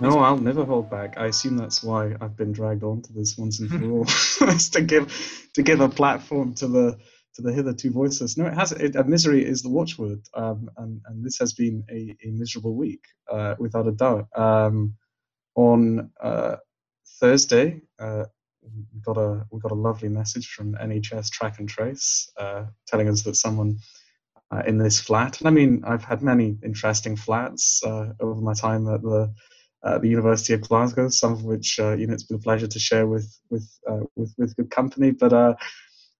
No, I'll never hold back. I assume that's why I've been dragged onto this once and for all, to give to give a platform to the to the hitherto voiceless. No, it has. It, uh, misery is the watchword, um, and and this has been a, a miserable week, uh, without a doubt. Um, on uh, Thursday, uh, we got a we got a lovely message from NHS Track and Trace, uh, telling us that someone uh, in this flat. And I mean, I've had many interesting flats over my time at the at the University of Glasgow, some of which uh, you know it's been a pleasure to share with with uh, with, with good company. But uh,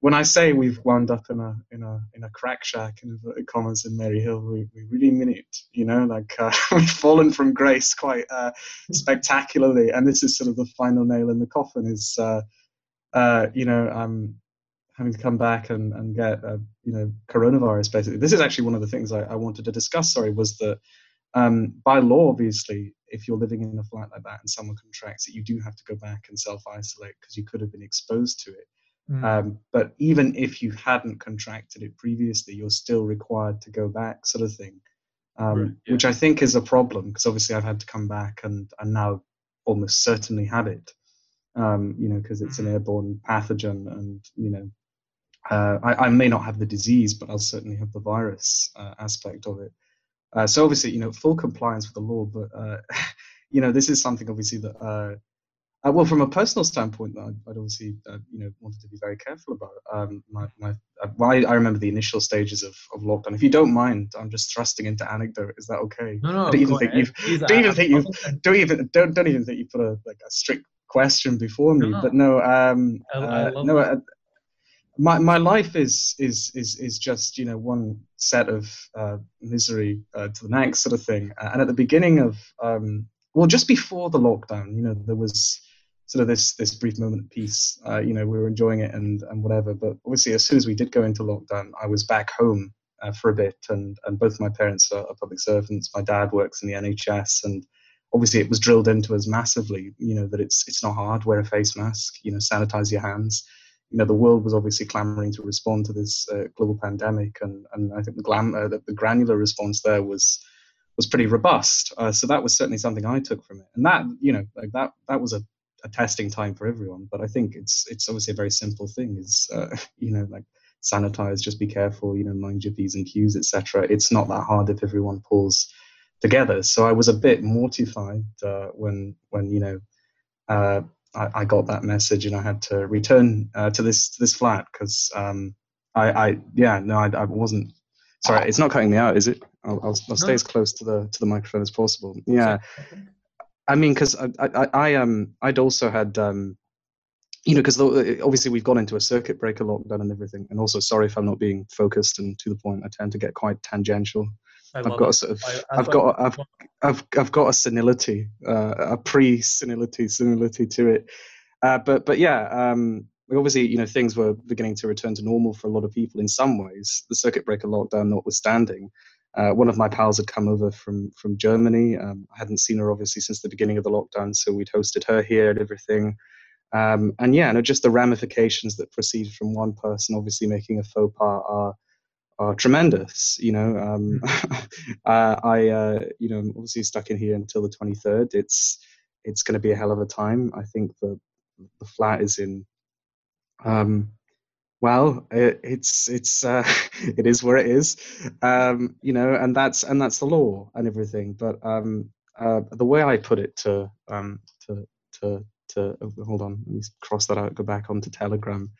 when I say we've wound up in a in a in a crack shack in inverted commas in Maryhill, we, we really mean it. You know, like uh, we've fallen from grace quite uh, spectacularly, and this is sort of the final nail in the coffin. Is uh, you know um, having to come back and and get you know coronavirus basically. This is actually one of the things I, I wanted to discuss. Sorry, was that um, by law, obviously, if you're living in a flat like that and someone contracts it, you do have to go back and self isolate because you could have been exposed to it. Mm. Um, but even if you hadn't contracted it previously, you're still required to go back, sort of thing. Um, right, yeah. Which I think is a problem because obviously I've had to come back and, and now almost certainly have it. Um, you know, because it's mm. an airborne pathogen, and you know, uh, I, I, may not have the disease, but I'll certainly have the virus uh, aspect of it. Uh, so obviously, you know, full compliance with the law, but uh, you know, this is something obviously that, uh, uh well, from a personal standpoint, I'd, I'd obviously, uh, you know, wanted to be very careful about. Um, my, my, uh, well, I, I, remember the initial stages of, of lockdown. If you don't mind, I'm just thrusting into anecdote. Is that okay? No, no. I don't even think you've. Don't even think you've. Don't even don't don't even think you put a like a strict question before me. No, But no, um, I, I no my my life is is is is just you know one set of uh, misery uh, to the next sort of thing. And at the beginning of um, well, just before the lockdown, you know, there was sort of this this brief moment of peace. Uh, you know, we were enjoying it and and whatever. But obviously, as soon as we did go into lockdown, I was back home uh, for a bit, and and both my parents are, are public servants. My dad works in the NHS, and obviously it was drilled into us massively. You know that it's it's not hard. Wear a face mask. You know, sanitize your hands you know the world was obviously clamoring to respond to this uh, global pandemic, and and I think the, glam, uh, the, the granular response there was was pretty robust. Uh, so that was certainly something I took from it, and that you know like that that was a, a testing time for everyone. But I think it's it's obviously a very simple thing. Is uh, you know like sanitize, just be careful, you know, mind your p's and q's, etc. It's not that hard if everyone pulls together. So I was a bit mortified uh, when when you know uh, I, I, got that message and I had to return uh, to this to this flat because um, I, I yeah no I, I wasn't sorry it's not cutting me out is it? I'll, I'll, I'll stay no. as close to the to the microphone as possible. Yeah. I mean because I, I, I um I'd also had um you know because obviously we've gone into a circuit breaker lockdown and everything and also sorry if I'm not being focused and to the point I tend to get quite tangential I have got it. a sort of, I, have got, I've, I've, I've got a senility, uh, a pre-senility, senility to it. Uh, but, but yeah, um, obviously, you know, things were beginning to return to normal for a lot of people in some ways. The circuit breaker lockdown notwithstanding. Uh, one of my pals had come over from from Germany. Um, I hadn't seen her obviously since the beginning of the lockdown, so we'd hosted her here and everything. Um, and yeah, no, just the ramifications that proceed from one person obviously making a faux pas are are tremendous. You know, um, uh, I uh, you know I'm obviously stuck in here until the 23rd. It's it's going to be a hell of a time. I think the the flat is in. Um, well, it, it's it's uh, it is where it is, um, you know, and that's and that's the law and everything. But um, uh, the way I put it to um, to to to oh, hold on, let me cross that out. Go back onto Telegram.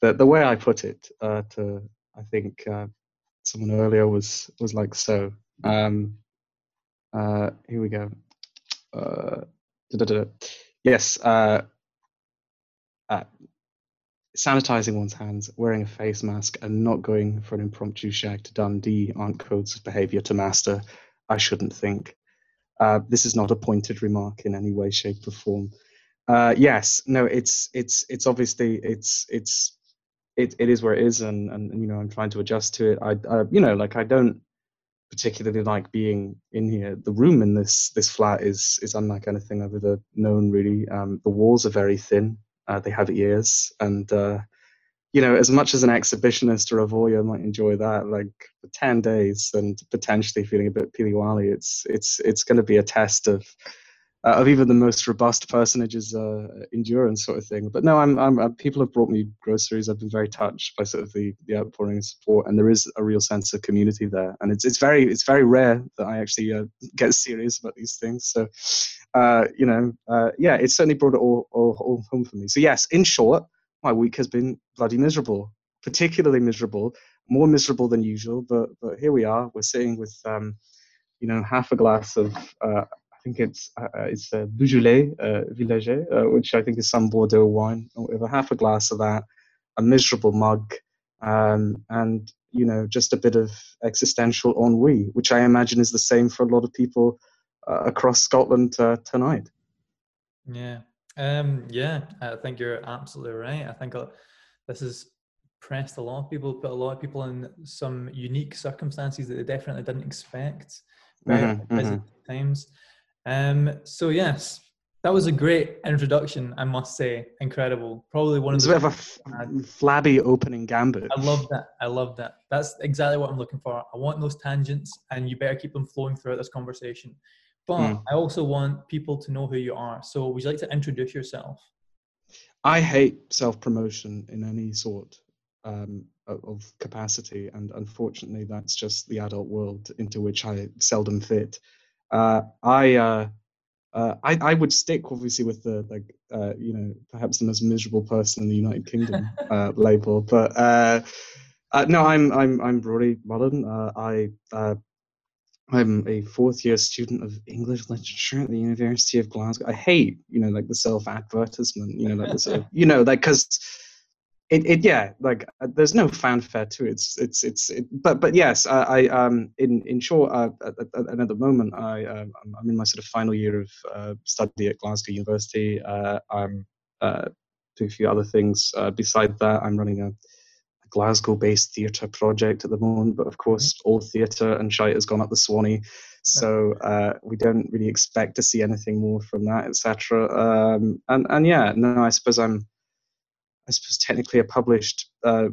The the way I put it uh, to I think uh, someone earlier was was like so. Um, uh, here we go. Uh, yes. Uh, uh, sanitizing one's hands, wearing a face mask, and not going for an impromptu shag to Dundee aren't codes of behavior to master. I shouldn't think. Uh, this is not a pointed remark in any way, shape, or form. Uh, yes, no, it's it's it's obviously it's it's it, it is where it is and, and you know i'm trying to adjust to it. I, I you know like i don't particularly like being in here. The room in this this flat is is unlike anything i've ever known really. Um, the walls are very thin. Uh, they have ears. And uh, you know as much as an exhibitionist or a voyeur might enjoy that like for 10 days and potentially feeling a bit piliwali it's it's it's going to be a test of uh, of even the most robust personage's uh, endurance sort of thing. But no, I'm, I'm, uh, people have brought me groceries. I've been very touched by sort of the, the outpouring of support, and there is a real sense of community there. And it's it's very it's very rare that I actually uh, get serious about these things. So, uh, you know, uh, yeah, it's certainly brought it all, all, all home for me. So yes, in short, my week has been bloody miserable, particularly miserable, more miserable than usual. But but here we are. We're sitting with um, you know, half a glass of I think it's uh, uh it's a Beaujolais uh, Villages, uh, which I think is some Bordeaux wine, or whatever. Half a glass of that, a miserable mug, um, and you know just a bit of existential ennui, which I imagine is the same for a lot of people uh, across Scotland uh, tonight. Yeah, um, yeah, I think you're absolutely right. I think this has pressed a lot of people, put a lot of people in some unique circumstances that they definitely didn't expect. Mm-hmm, mm-hmm. times. Um, so yes, that was a great introduction, I must say. Incredible. Probably one of the. It's a bit of a flabby opening gambit. I love that. I love that. That's exactly what I'm looking for. I want those tangents, and you better keep them flowing throughout this conversation. But mm. I also want people to know who you are. So, would you like to introduce yourself? I hate self promotion in any sort um, of capacity, and unfortunately, that's just the adult world into which I seldom fit. Uh, I, uh, uh, I I would stick obviously with the like uh, you know perhaps the most miserable person in the United Kingdom uh, label, but uh, no, I'm I'm I'm Rory Mullen. I I'm a fourth year student of English literature at the University of Glasgow. I hate, you know, like the self advertisement, you know, like the sort of, you know, like because it, it yeah like uh, there's no fanfare to it. It's it's it's it, but but yes I, I um in in short uh, at, at, at the moment I um, I'm in my sort of final year of uh, study at Glasgow University. Uh, I'm uh, do a few other things uh, beside that. I'm running a, a Glasgow based theatre project at the moment but of course mm-hmm. all theatre and shite has gone up the Swanee. So uh, we don't really expect to see anything more from that etc um, and and yeah no I suppose I'm I suppose, technically a published uh,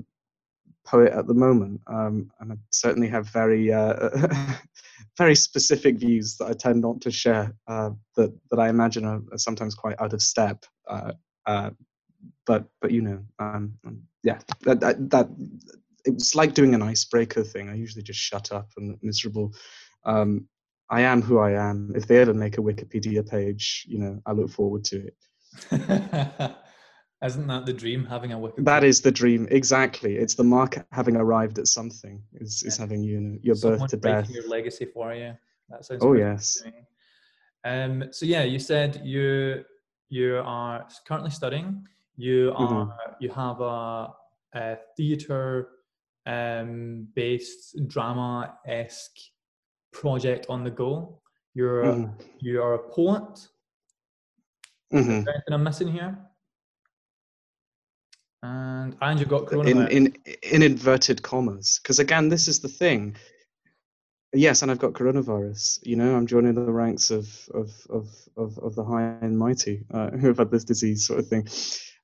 poet at the moment, um, and I certainly have very, uh, very specific views that I tend not to share. Uh, that that I imagine are, are, sometimes quite out of step. Uh, uh, but but you know, um, yeah, that, that, that it's like doing an icebreaker thing. I usually just shut up and miserable. Um, I am who I am. If they ever make a Wikipedia page, you know, I look forward to it. Isn't that the dream? Having a Wikipedia. That is the dream. Exactly. It's the mark having arrived at something. Is is having you know, your Someone birth to death. Your legacy for you. That sounds. Oh yes. Um. So yeah, you said you you are currently studying. You mm-hmm. are mm-hmm. you have a, a theater um based drama esque project on the go. You're mm-hmm. you are a poet. Mm-hmm. anything I'm missing here? And and you've got coronavirus. In, in, in inverted commas. Because again, this is the thing. Yes, and I've got coronavirus. You know, I'm joining the ranks of of of of, of the high and mighty uh, who have had this disease, sort of thing.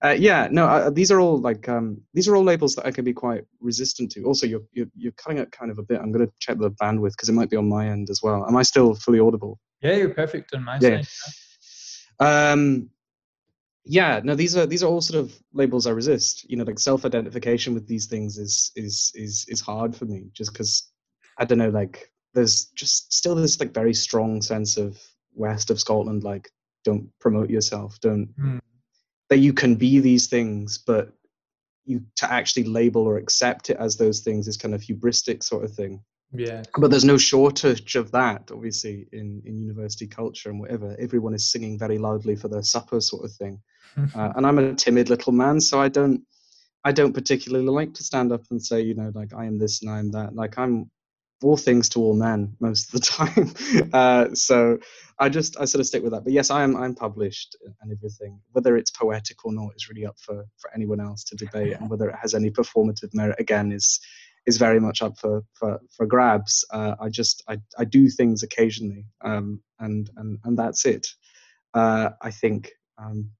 Uh, yeah, no, uh, these are all like um, these are all labels that I can be quite resistant to. Also, you're you're, you're cutting it kind of a bit. I'm going to check the bandwidth because it might be on my end as well. Am I still fully audible? Yeah, you're perfect on my yeah. side. Yeah. Um, yeah no these are these are all sort of labels i resist. You know like self-identification with these things is is is is hard for me just because i don't know like there's just still this like very strong sense of west of scotland like don't promote yourself don't mm. that you can be these things but you to actually label or accept it as those things is kind of hubristic sort of thing. Yeah. But there's no shortage of that obviously in in university culture and whatever. Everyone is singing very loudly for their supper sort of thing uh, and i'm a timid little man so i don't i don't particularly like to stand up and say you know like i am this and i am that like i'm all things to all men most of the time uh, so i just i sort of stick with that but yes i am i'm published and everything whether it's poetic or not is really up for for anyone else to debate and whether it has any performative merit again is is very much up for for, for grabs. Uh, I just I, I do things occasionally, um, and and and that's it. Uh, I think um,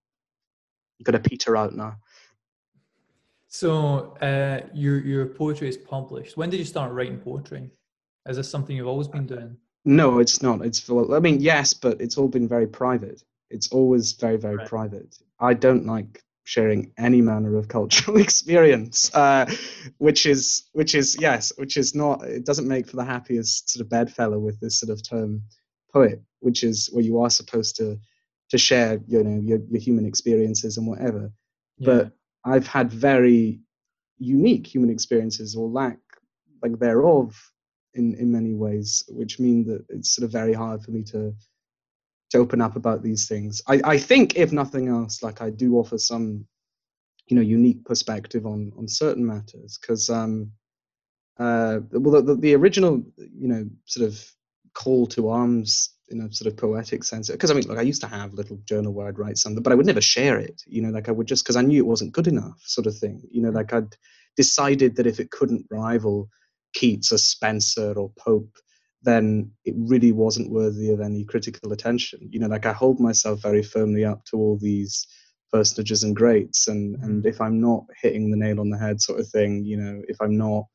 I'm gonna peter out now. So uh, your your poetry is published. When did you start writing poetry? Is this something you've always been doing? No, it's not. It's I mean, yes, but it's all been very private. It's always very, very right. private. I don't like sharing any manner of cultural experience, uh, which is which is yes, which is not. It doesn't make for the happiest sort of bedfellow with this sort of term poet, which is where you are supposed to to share, you know, your, your human experiences and whatever. Yeah. But I've had very unique human experiences or lack like thereof in in many ways, which mean that it's sort of very hard for me to to open up about these things. I, I think, if nothing else, like I do offer some, you know, unique perspective on on certain matters because um, uh, well, the, the original, you know, sort of call to arms in a sort of poetic sense because i mean like i used to have a little journal where i'd write something but i would never share it you know like i would just because i knew it wasn't good enough sort of thing you know like i'd decided that if it couldn't rival keats or Spenser or pope then it really wasn't worthy of any critical attention you know like i hold myself very firmly up to all these personages and greats and and mm. if i'm not hitting the nail on the head sort of thing you know if i'm not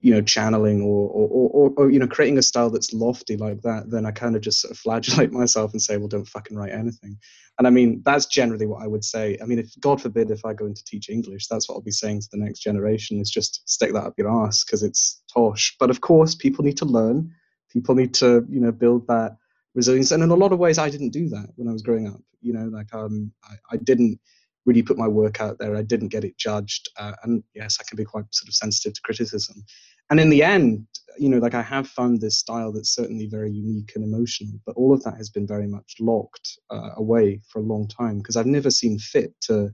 you know channeling or or, or or, you know creating a style that's lofty like that then i kind of just sort of flagellate myself and say well don't fucking write anything. And i mean that's generally what i would say. I mean if god forbid if i go into teach english that's what i'll be saying to the next generation is just stick that up your ass because it's tosh. But of course people need to learn. People need to you know build that resilience. And in a lot of ways i didn't do that when i was growing up. You know like um i, I didn't really put my work out there. I didn't get it judged, uh, and yes, I can be quite sort of sensitive to criticism. And in the end, you know, like I have found this style that's certainly very unique and emotional, but all of that has been very much locked uh, away for a long time because I've never seen fit to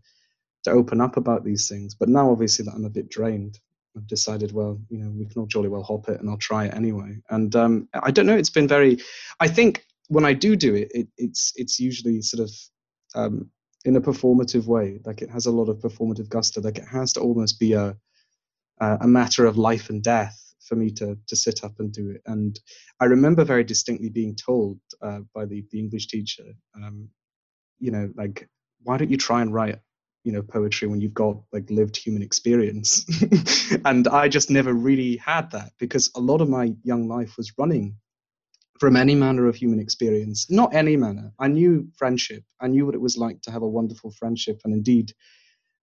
to open up about these things. But now, obviously, that I'm a bit drained, I've decided, well, you know, we can all jolly well hop it, and I'll try it anyway. And um, I don't know, it's been very. I think when I do do it, it it's it's usually sort of um, in a performative way. Like it has a lot of performative gusto. Like it has to almost be a a matter of life and death for me to to sit up and do it. And I remember very distinctly being told uh, by the the English teacher, um, you know, like why don't you try and write you know poetry when you've got like lived human experience and i just never really had that because a lot of my young life was running from any manner of human experience. Not any manner. I knew friendship. I knew what it was like to have a wonderful friendship. And indeed,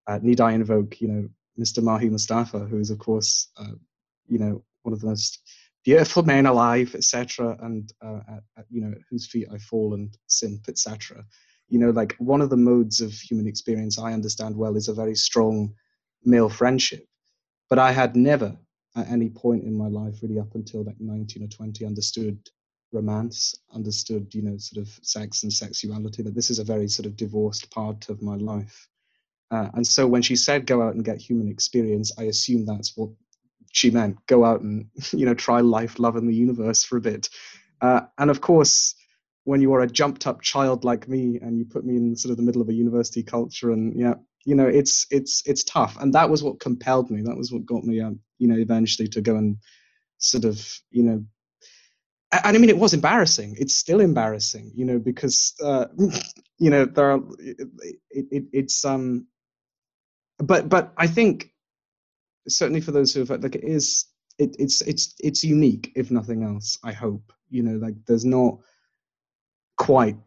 uh, need I invoke, you know, Mr. Mahi Mustafa, who is, of course, uh, you know, one of the most beautiful men alive, etc., and uh, at, at, you know, whose feet I fall and simp, etc. You know, like one of the modes of human experience I understand well is a very strong male friendship. But I had never, at any point in my life, really up until like 19 or 20, understood romance, understood, you know, sort of sex and sexuality, that this is a very sort of divorced part of my life. Uh, and so when she said go out and get human experience, I assume that's what she meant. Go out and, you know, try life, love, and the universe for a bit. Uh, and of course, when you are a jumped up child like me and you put me in sort of the middle of a university culture and yeah, you know, it's it's it's tough. And that was what compelled me. That was what got me, um, you know, eventually to go and sort of, you know, and I mean, it was embarrassing. It's still embarrassing, you know, because uh, you know there are. It, it, it's um, but but I think certainly for those who have like it is it, it's it's it's unique if nothing else. I hope you know like there's not quite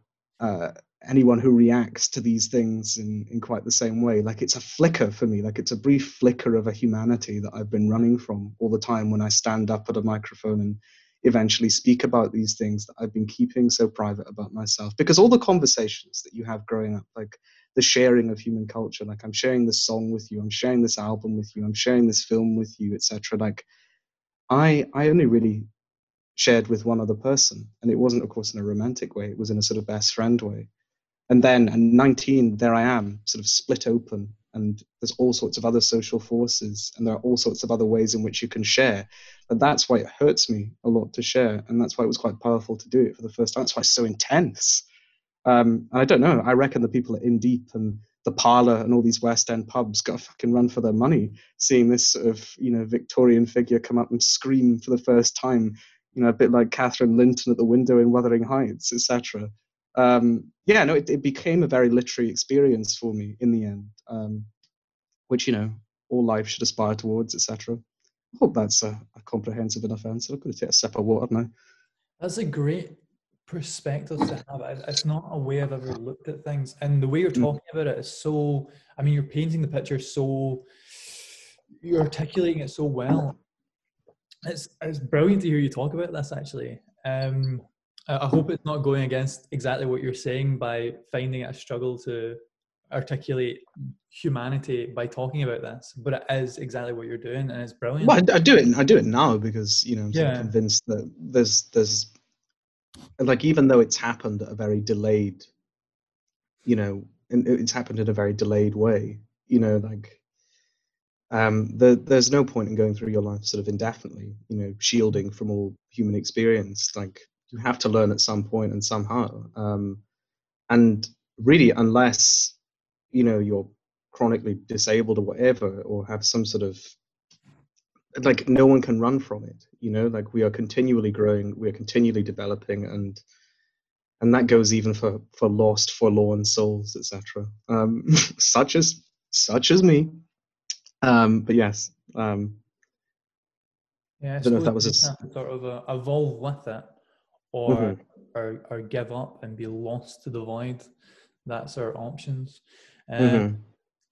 uh, anyone who reacts to these things in in quite the same way. Like it's a flicker for me. Like it's a brief flicker of a humanity that I've been running from all the time when I stand up at a microphone and eventually speak about these things that I've been keeping so private about myself. Because all the conversations that you have growing up, like the sharing of human culture, like I'm sharing this song with you, I'm sharing this album with you, I'm sharing this film with you, etc. Like I I only really shared with one other person. And it wasn't, of course, in a romantic way, it was in a sort of best friend way. And then at 19, there I am, sort of split open and there's all sorts of other social forces and there are all sorts of other ways in which you can share. But that's why it hurts me a lot to share and that's why it was quite powerful to do it for the first time. That's why it's so intense. Um, i don't know i reckon the people at Inn Deep and the parlor and all these west end pubs got a fucking run for their money seeing this sort of you know victorian figure come up and scream for the first time you know a bit like catherine linton at the window in wuthering heights etc um, yeah, no, it, it, became a very literary experience for me in the end, um, which you know all life should aspire towards, etc. I hope that's a, a, comprehensive enough answer. I'm going to take a sip of water now. That's a great perspective to have. It's not a way I've ever looked at things, and the way you're mm. talking about it is so. I mean, you're painting the picture so. You're articulating it so well. It's it's brilliant to hear you talk about this. Actually, um, I hope it's not going against exactly what you're saying by finding it a struggle to articulate humanity by talking about this, but it is exactly what you're doing, and it's brilliant. Well, I, I do it. I do it now because you know I'm yeah. convinced that there's there's like even though it's happened at a very delayed, you know, and it's happened in a very delayed way. You know, like um, the, there's no point in going through your life sort of indefinitely. You know, shielding from all human experience. Like you have to learn at some point and somehow. Um, and really, unless you know you're chronically disabled or whatever, or have some sort of like no one can run from it you know like we are continually growing we are continually developing and and that goes even for for lost forlorn souls etc um such as such as me um but yes um yeah, I don't know if that was a... sort of uh, evolve with it, or, mm-hmm. or or give up and be lost to the void. That's our options. Um, mm-hmm.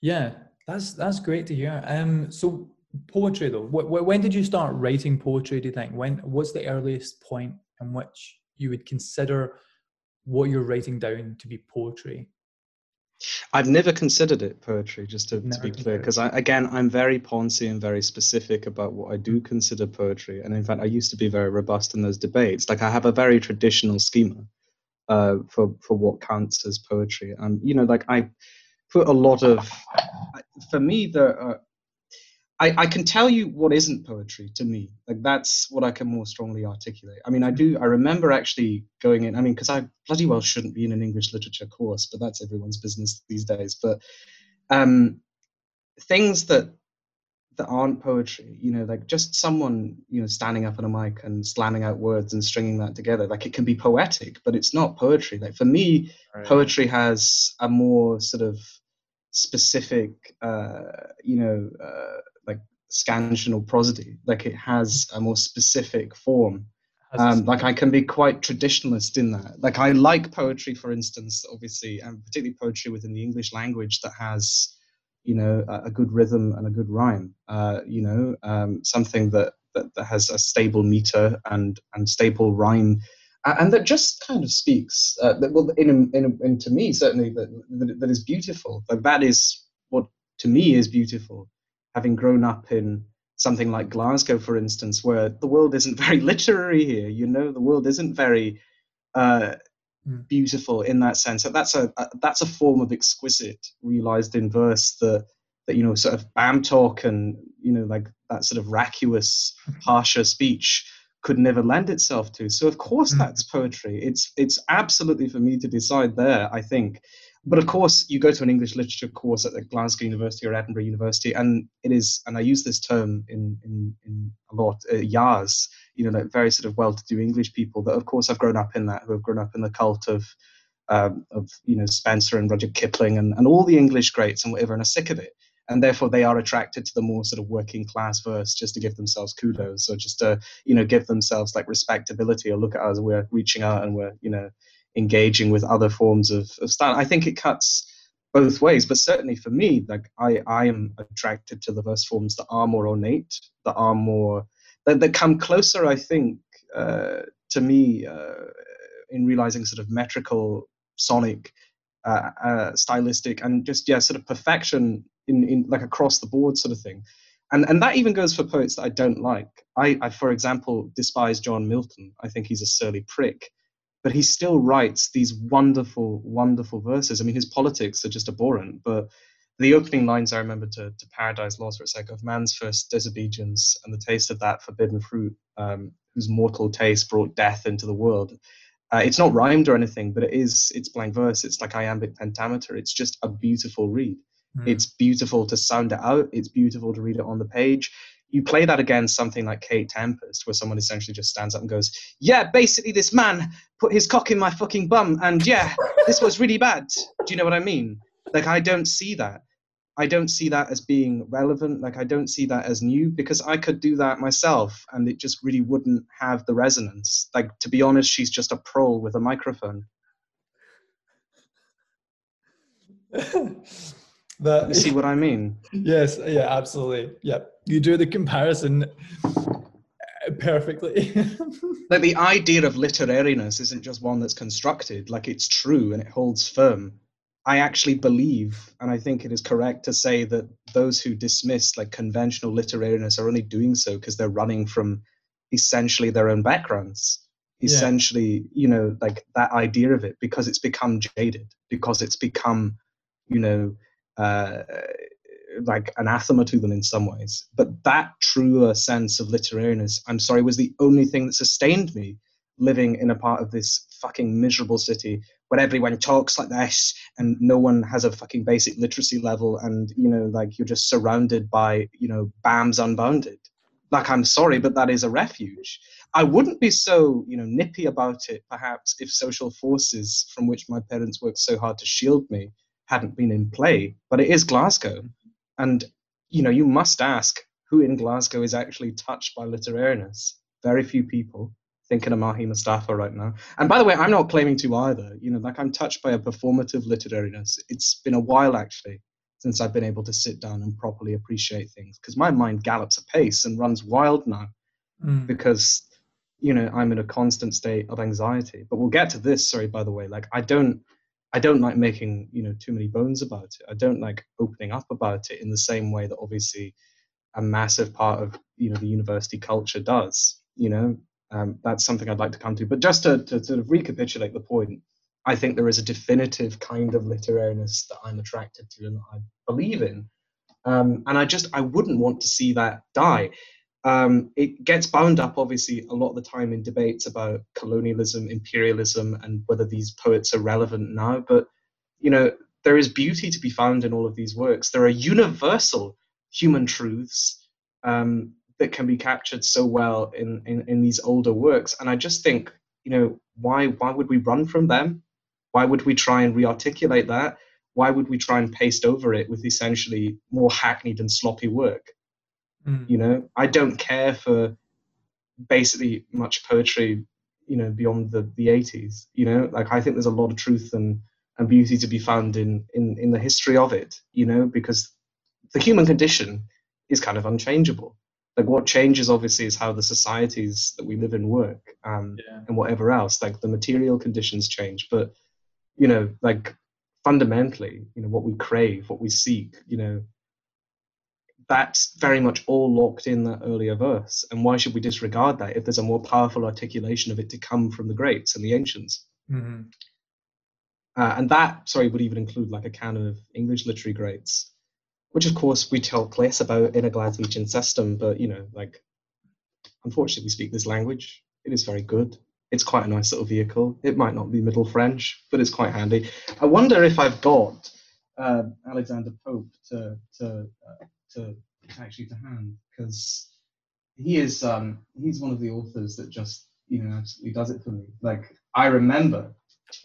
Yeah, that's that's great to hear. Um, so poetry though, when did you start writing poetry? Do you think? When what's the earliest point in which you would consider what you're writing down to be poetry? I've never considered it poetry, just to, to be clear, because again, I'm very poncy and very specific about what I do consider poetry. And in fact, I used to be very robust in those debates. Like I have a very traditional schema uh, for for what counts as poetry, and you know, like I put a lot of. For me, there are I, I can tell you what isn't poetry to me. Like that's what I can more strongly articulate. I mean, I do. I remember actually going in. I mean, because I bloody well shouldn't be in an English literature course, but that's everyone's business these days. But um, things that that aren't poetry, you know, like just someone, you know, standing up on a mic and slamming out words and stringing that together. Like it can be poetic, but it's not poetry. Like for me, right. poetry has a more sort of specific, uh, you know. Uh, scansional prosody. Like it has a more specific form. Um, like I can be quite traditionalist in that. Like I like poetry, for instance, obviously, and particularly poetry within the English language that has, you know, a, a good rhythm and a good rhyme. Uh, you know, um, something that, that that has a stable meter and and stable rhyme, and that just kind of speaks. Uh, that well, in, in, in to me certainly that, that that is beautiful. Like that is what to me is beautiful having grown up in something like Glasgow, for instance, where the world isn't very literary here. You know, the world isn't very uh, mm. beautiful in that sense. That's a, a, that's a form of exquisite realized in verse that that you know sort of bam talk and you know like that sort of vacuous, harsher speech could never lend itself to. So of course mm. that's poetry. It's it's absolutely for me to decide there. I think but of course, you go to an English literature course at the Glasgow University or Edinburgh University, and it is, and I use this term in in, in a lot, uh, yars, you know, like very sort of well-to-do English people that, of course, have grown up in that, who have grown up in the cult of, um, of you know, Spenser and Rudyard Kipling and, and all the English greats and whatever, and are sick of it. And therefore, they are attracted to the more sort of working class verse just to give themselves kudos or just to, you know, give themselves like respectability or look at us, we're reaching out and we're, you know, engaging with other forms of, of style. I think it cuts both ways, but certainly for me, like I, I am attracted to the verse forms that are more ornate, that are more that, that come closer, I think, uh, to me uh, in realizing sort of metrical, sonic, uh, uh, stylistic, and just yeah, sort of perfection in, in like across the board sort of thing. And, and that even goes for poets that I don't like. I, I, for example, despise John Milton. I think he's a surly prick but he still writes these wonderful, wonderful verses. I mean, his politics are just abhorrent, but the opening lines I remember to, to Paradise Lost, where it's like, of man's first disobedience and the taste of that forbidden fruit, um, whose mortal taste brought death into the world. Uh, it's not rhymed or anything, but it is, it's blank verse. It's like iambic pentameter. It's just a beautiful read. Mm. It's beautiful to sound it out. It's beautiful to read it on the page you play that against something like Kate Tempest, where someone essentially just stands up and goes, "Yeah, basically this man put his cock in my fucking bum, and yeah, this was really bad." Do you know what I mean? Like I don't see that. I don't see that as being relevant. Like I don't see that as new because I could do that myself and it just really wouldn't have the resonance. Like to be honest, she's just a prole with a microphone. that, you see what I mean? Yes, yeah, absolutely. Yeah. You do the comparison perfectly. like the idea of literariness isn't just one that's constructed, like it's true and it holds firm I actually believe, and I think it is correct to say that those who dismiss like conventional literariness are only doing so because they're running from essentially their own backgrounds. Essentially, yeah. you know, like that idea of it because it's become jaded, because it's become, you know, uh, like anathema to them in some ways. But that truer sense of literariness, I'm sorry, was the only thing that sustained me living in a part of this fucking miserable city where everyone talks like this and no one has a fucking basic literacy level and you know like you're just surrounded by you know bams unbounded like i'm sorry but that is a refuge i wouldn't be so you know nippy about it perhaps if social forces from which my parents worked so hard to shield me hadn't been in play but it is glasgow and you know you must ask who in glasgow is actually touched by literariness very few people thinking of Mahi Mustafa right now. And by the way, I'm not claiming to either. You know, like I'm touched by a performative literariness. It's been a while actually since I've been able to sit down and properly appreciate things because my mind gallops apace and runs wild now mm. because you know I'm in a constant state of anxiety. But we'll get to this. Sorry, by the way. Like I don't. I don't like making you know too many bones about it. I don't like opening up about it in the same way that obviously a massive part of you know the university culture does. You know, um, that's something I'd like to come to. But just to, to sort of recapitulate the point, I think there is a definitive kind of literariness that I'm attracted to and I believe in. Um, and I just I wouldn't want to see that die. Um, it gets bound up, obviously, a lot of the time in debates about colonialism, imperialism, and whether these poets are relevant now. But you know, there is beauty to be found in all of these works. There are universal human truths um, that can be captured so well in, in, in these older works. And I just think, you know, why why would we run from them? Why would we try and rearticulate that? Why would we try and paste over it with essentially more hackneyed and sloppy work? Mm. You know, I don't care for basically much poetry, you know, beyond the, the 80s. You know, like I think there's a lot of truth and, and beauty to be found in, in, in the history of it, you know, because the human condition is kind of unchangeable like what changes obviously is how the societies that we live in work um, yeah. and whatever else like the material conditions change but you know like fundamentally you know what we crave what we seek you know that's very much all locked in that earlier verse and why should we disregard that if there's a more powerful articulation of it to come from the greats and the ancients mm-hmm. uh, and that sorry would even include like a canon of english literary greats which of course we talk less about in a Glaswegian system, but you know, like, unfortunately, we speak this language. It is very good. It's quite a nice little vehicle. It might not be Middle French, but it's quite handy. I wonder if I've got uh, Alexander Pope to to uh, to actually to hand because he is um, he's one of the authors that just you know absolutely does it for me. Like I remember,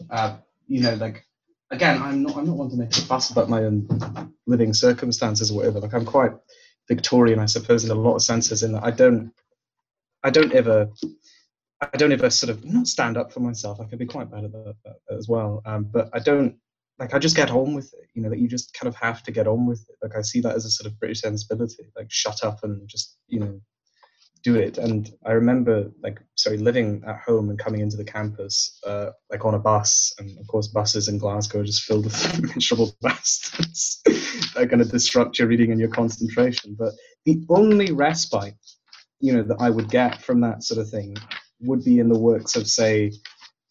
uh, you know, like again, I'm not I'm not one to make a fuss about my own living circumstances or whatever. Like I'm quite Victorian, I suppose, in a lot of senses. In that I don't I don't ever I don't ever sort of not stand up for myself. I can be quite bad at that, as well. Um, but I don't like I just get on with it. You know that you just kind of have to get on with it. Like I see that as a sort of British sensibility. Like shut up and just you know do it. And I remember like sorry living at home and coming into the campus uh, like on a bus, and of course buses in Glasgow are just filled with miserable bastards. They're going to disrupt your reading and your concentration. But the only respite, you know, that I would get from that sort of thing would be in the works of say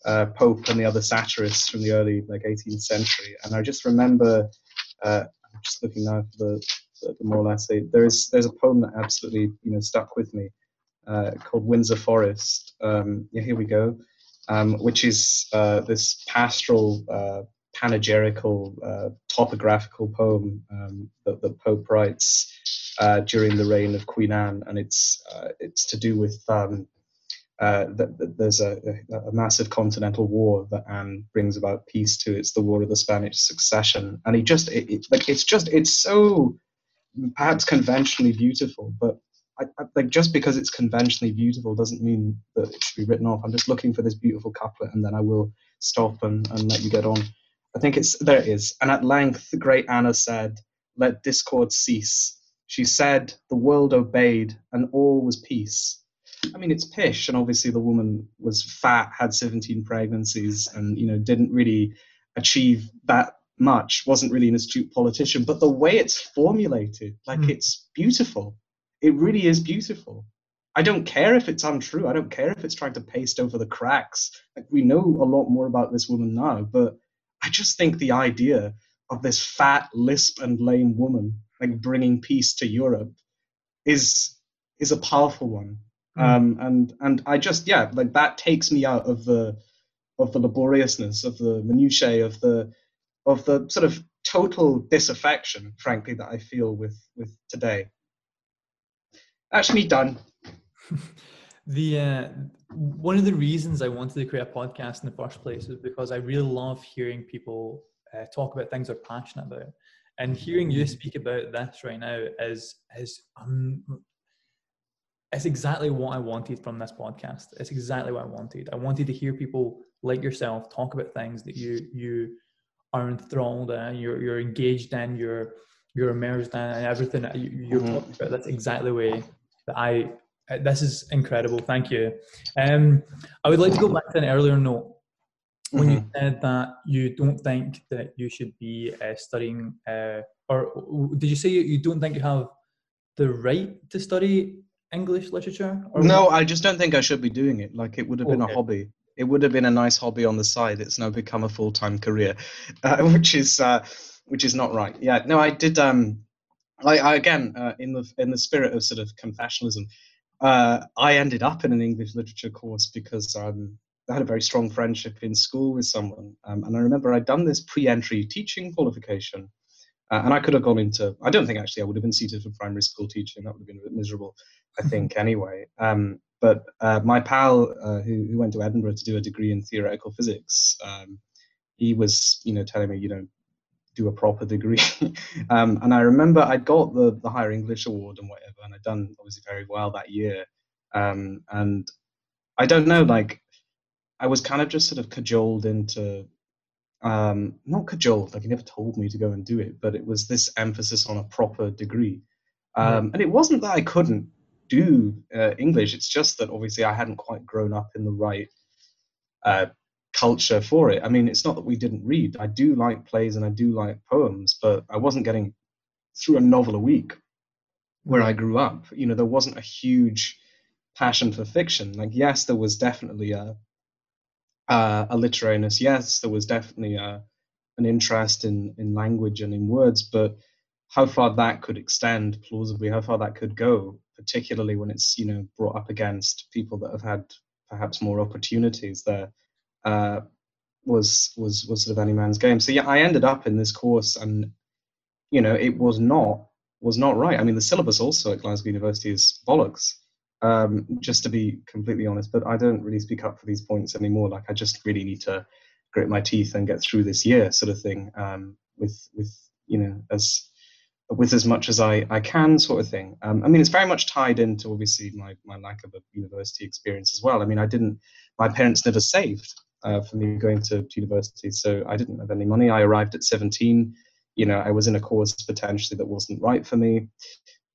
uh, Pope and the other satirists from the early like 18th century. And I just remember, uh, I'm just looking now for the the more or less there is there's a poem that absolutely you know stuck with me uh, called Windsor Forest. Um, yeah, here we go, um, which is uh, this pastoral, uh, panegyrical, uh, topographical poem um, that the Pope writes during the reign of Queen Anne, and it's it's to do with um, uh, there's a, a, massive continental war that Anne brings about peace to. It's the War of the Spanish Succession, and he just it, it, like it's just it's so perhaps conventionally beautiful, but I, I, like just because it's conventionally beautiful doesn't mean that it should be written off. I'm just looking for this beautiful couplet, and then I will stop and, and let you get on. I think it's there it is. And at length the great Anna said, "Let discord cease." She said, "The world obeyed, and all was peace." I mean, it's pish, and obviously the woman was fat, had 17 pregnancies, and you know didn't really achieve that much. wasn't really an astute politician, but the way it's formulated, like mm. it's beautiful. It really is beautiful. I don't care if it's untrue. I don't care if it's trying to paste over the cracks. Like we know a lot more about this woman now, but I just think the idea of this fat, lisp, and lame woman like bringing peace to Europe is is a powerful one. Um, and and I just yeah like that takes me out of the of the laboriousness of the minutiae of the of the sort of total disaffection, frankly, that I feel with with today. Actually, done. the uh, one of the reasons I wanted to create a podcast in the first place is because I really love hearing people uh, talk about things they're passionate about, and hearing you speak about this right now is is um, it's exactly what I wanted from this podcast. It's exactly what I wanted. I wanted to hear people like yourself talk about things that you you are enthralled in, you're you're engaged in, you're you're immersed in, and everything that you, you're mm-hmm. talking about. That's exactly the way that I. This is incredible. Thank you. Um, I would like to go back to an earlier note when mm-hmm. you said that you don't think that you should be uh, studying, uh, or did you say you don't think you have the right to study English literature? no, what? I just don't think I should be doing it. Like it would have been okay. a hobby. It would have been a nice hobby on the side. It's now become a full time career, uh, which is uh, which is not right. Yeah, no, I did. Um, I, I again uh, in the in the spirit of sort of confessionalism, uh, I ended up in an English literature course because um, I had a very strong friendship in school with someone, um, and I remember I'd done this pre-entry teaching qualification, uh, and I could have gone into. I don't think actually I would have been seated for primary school teaching. That would have been a bit miserable. I think anyway. Um, but uh, my pal uh, who, who went to Edinburgh to do a degree in theoretical physics, um, he was you know telling me you know do a proper degree. um, and I remember I'd got the the higher English award and whatever, and I'd done obviously very well that year. Um, and I don't know, like I was kind of just sort of cajoled into um, not cajoled, like he never told me to go and do it, but it was this emphasis on a proper degree. Um, and it wasn't that I couldn't do uh, English. It's just that obviously I hadn't quite grown up in the right uh, culture for it. I mean, it's not that we didn't read. I do like plays and I do like poems, but I wasn't getting through a novel a week where I grew up. You know, there wasn't a huge passion for fiction. Like, yes, there was definitely a uh, a literariness. Yes, there was definitely a, an interest in in language and in words, but how far that could extend plausibly, how far that could go, particularly when it's you know brought up against people that have had perhaps more opportunities there, uh, was was was sort of any man's game. So yeah, I ended up in this course, and you know it was not was not right. I mean, the syllabus also at Glasgow University is bollocks. Um, just to be completely honest, but I don't really speak up for these points anymore. Like I just really need to grit my teeth and get through this year, sort of thing. Um, with with you know as with as much as I, I can, sort of thing. Um, I mean, it's very much tied into obviously my, my lack of a university experience as well. I mean, I didn't, my parents never saved uh, for me going to, university, so I didn't have any money. I arrived at 17. You know, I was in a course potentially that wasn't right for me.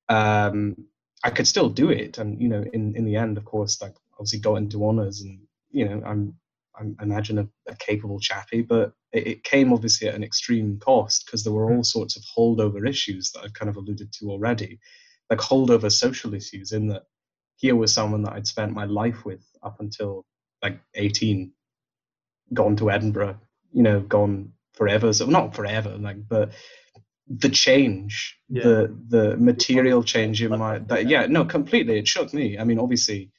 Um, I could still do it, and you know, in in the end, of course, like obviously got into honors, and you know, I'm I imagine a, a capable chappie, but it, it, came obviously at an extreme cost because there were all mm. sorts of holdover issues that I've kind of alluded to already, like holdover social issues. In that, here was someone that I'd spent my life with up until like 18, gone to Edinburgh, you know, gone forever. So not forever, like, but the change, yeah. the the material change in my that yeah, no, completely. It shook me. I mean, obviously,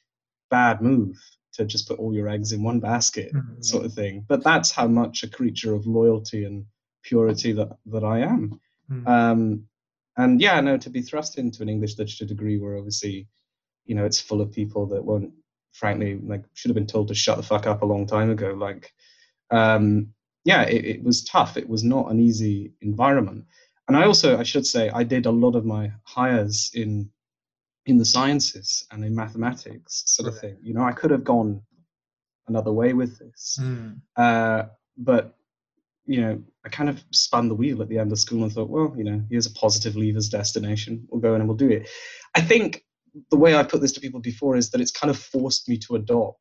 bad move to just put all your eggs in one basket mm-hmm. sort of thing but that's how much a creature of loyalty and purity that that i am mm-hmm. um, and yeah no to be thrust into an english literature degree where obviously you know it's full of people that won't frankly like should have been told to shut the fuck up a long time ago. Like, um, yeah, it, it was tough. It was not an easy environment. And I also, I should say, I did a lot of my hires in in the sciences and in mathematics, sort of thing. You know, I could have gone another way with this, mm. uh, but you know, I kind of spun the wheel at the end of school and thought, well, you know, here's a positive leavers destination. We'll go in and we'll do it. I think the way I put this to people before is that it's kind of forced me to adopt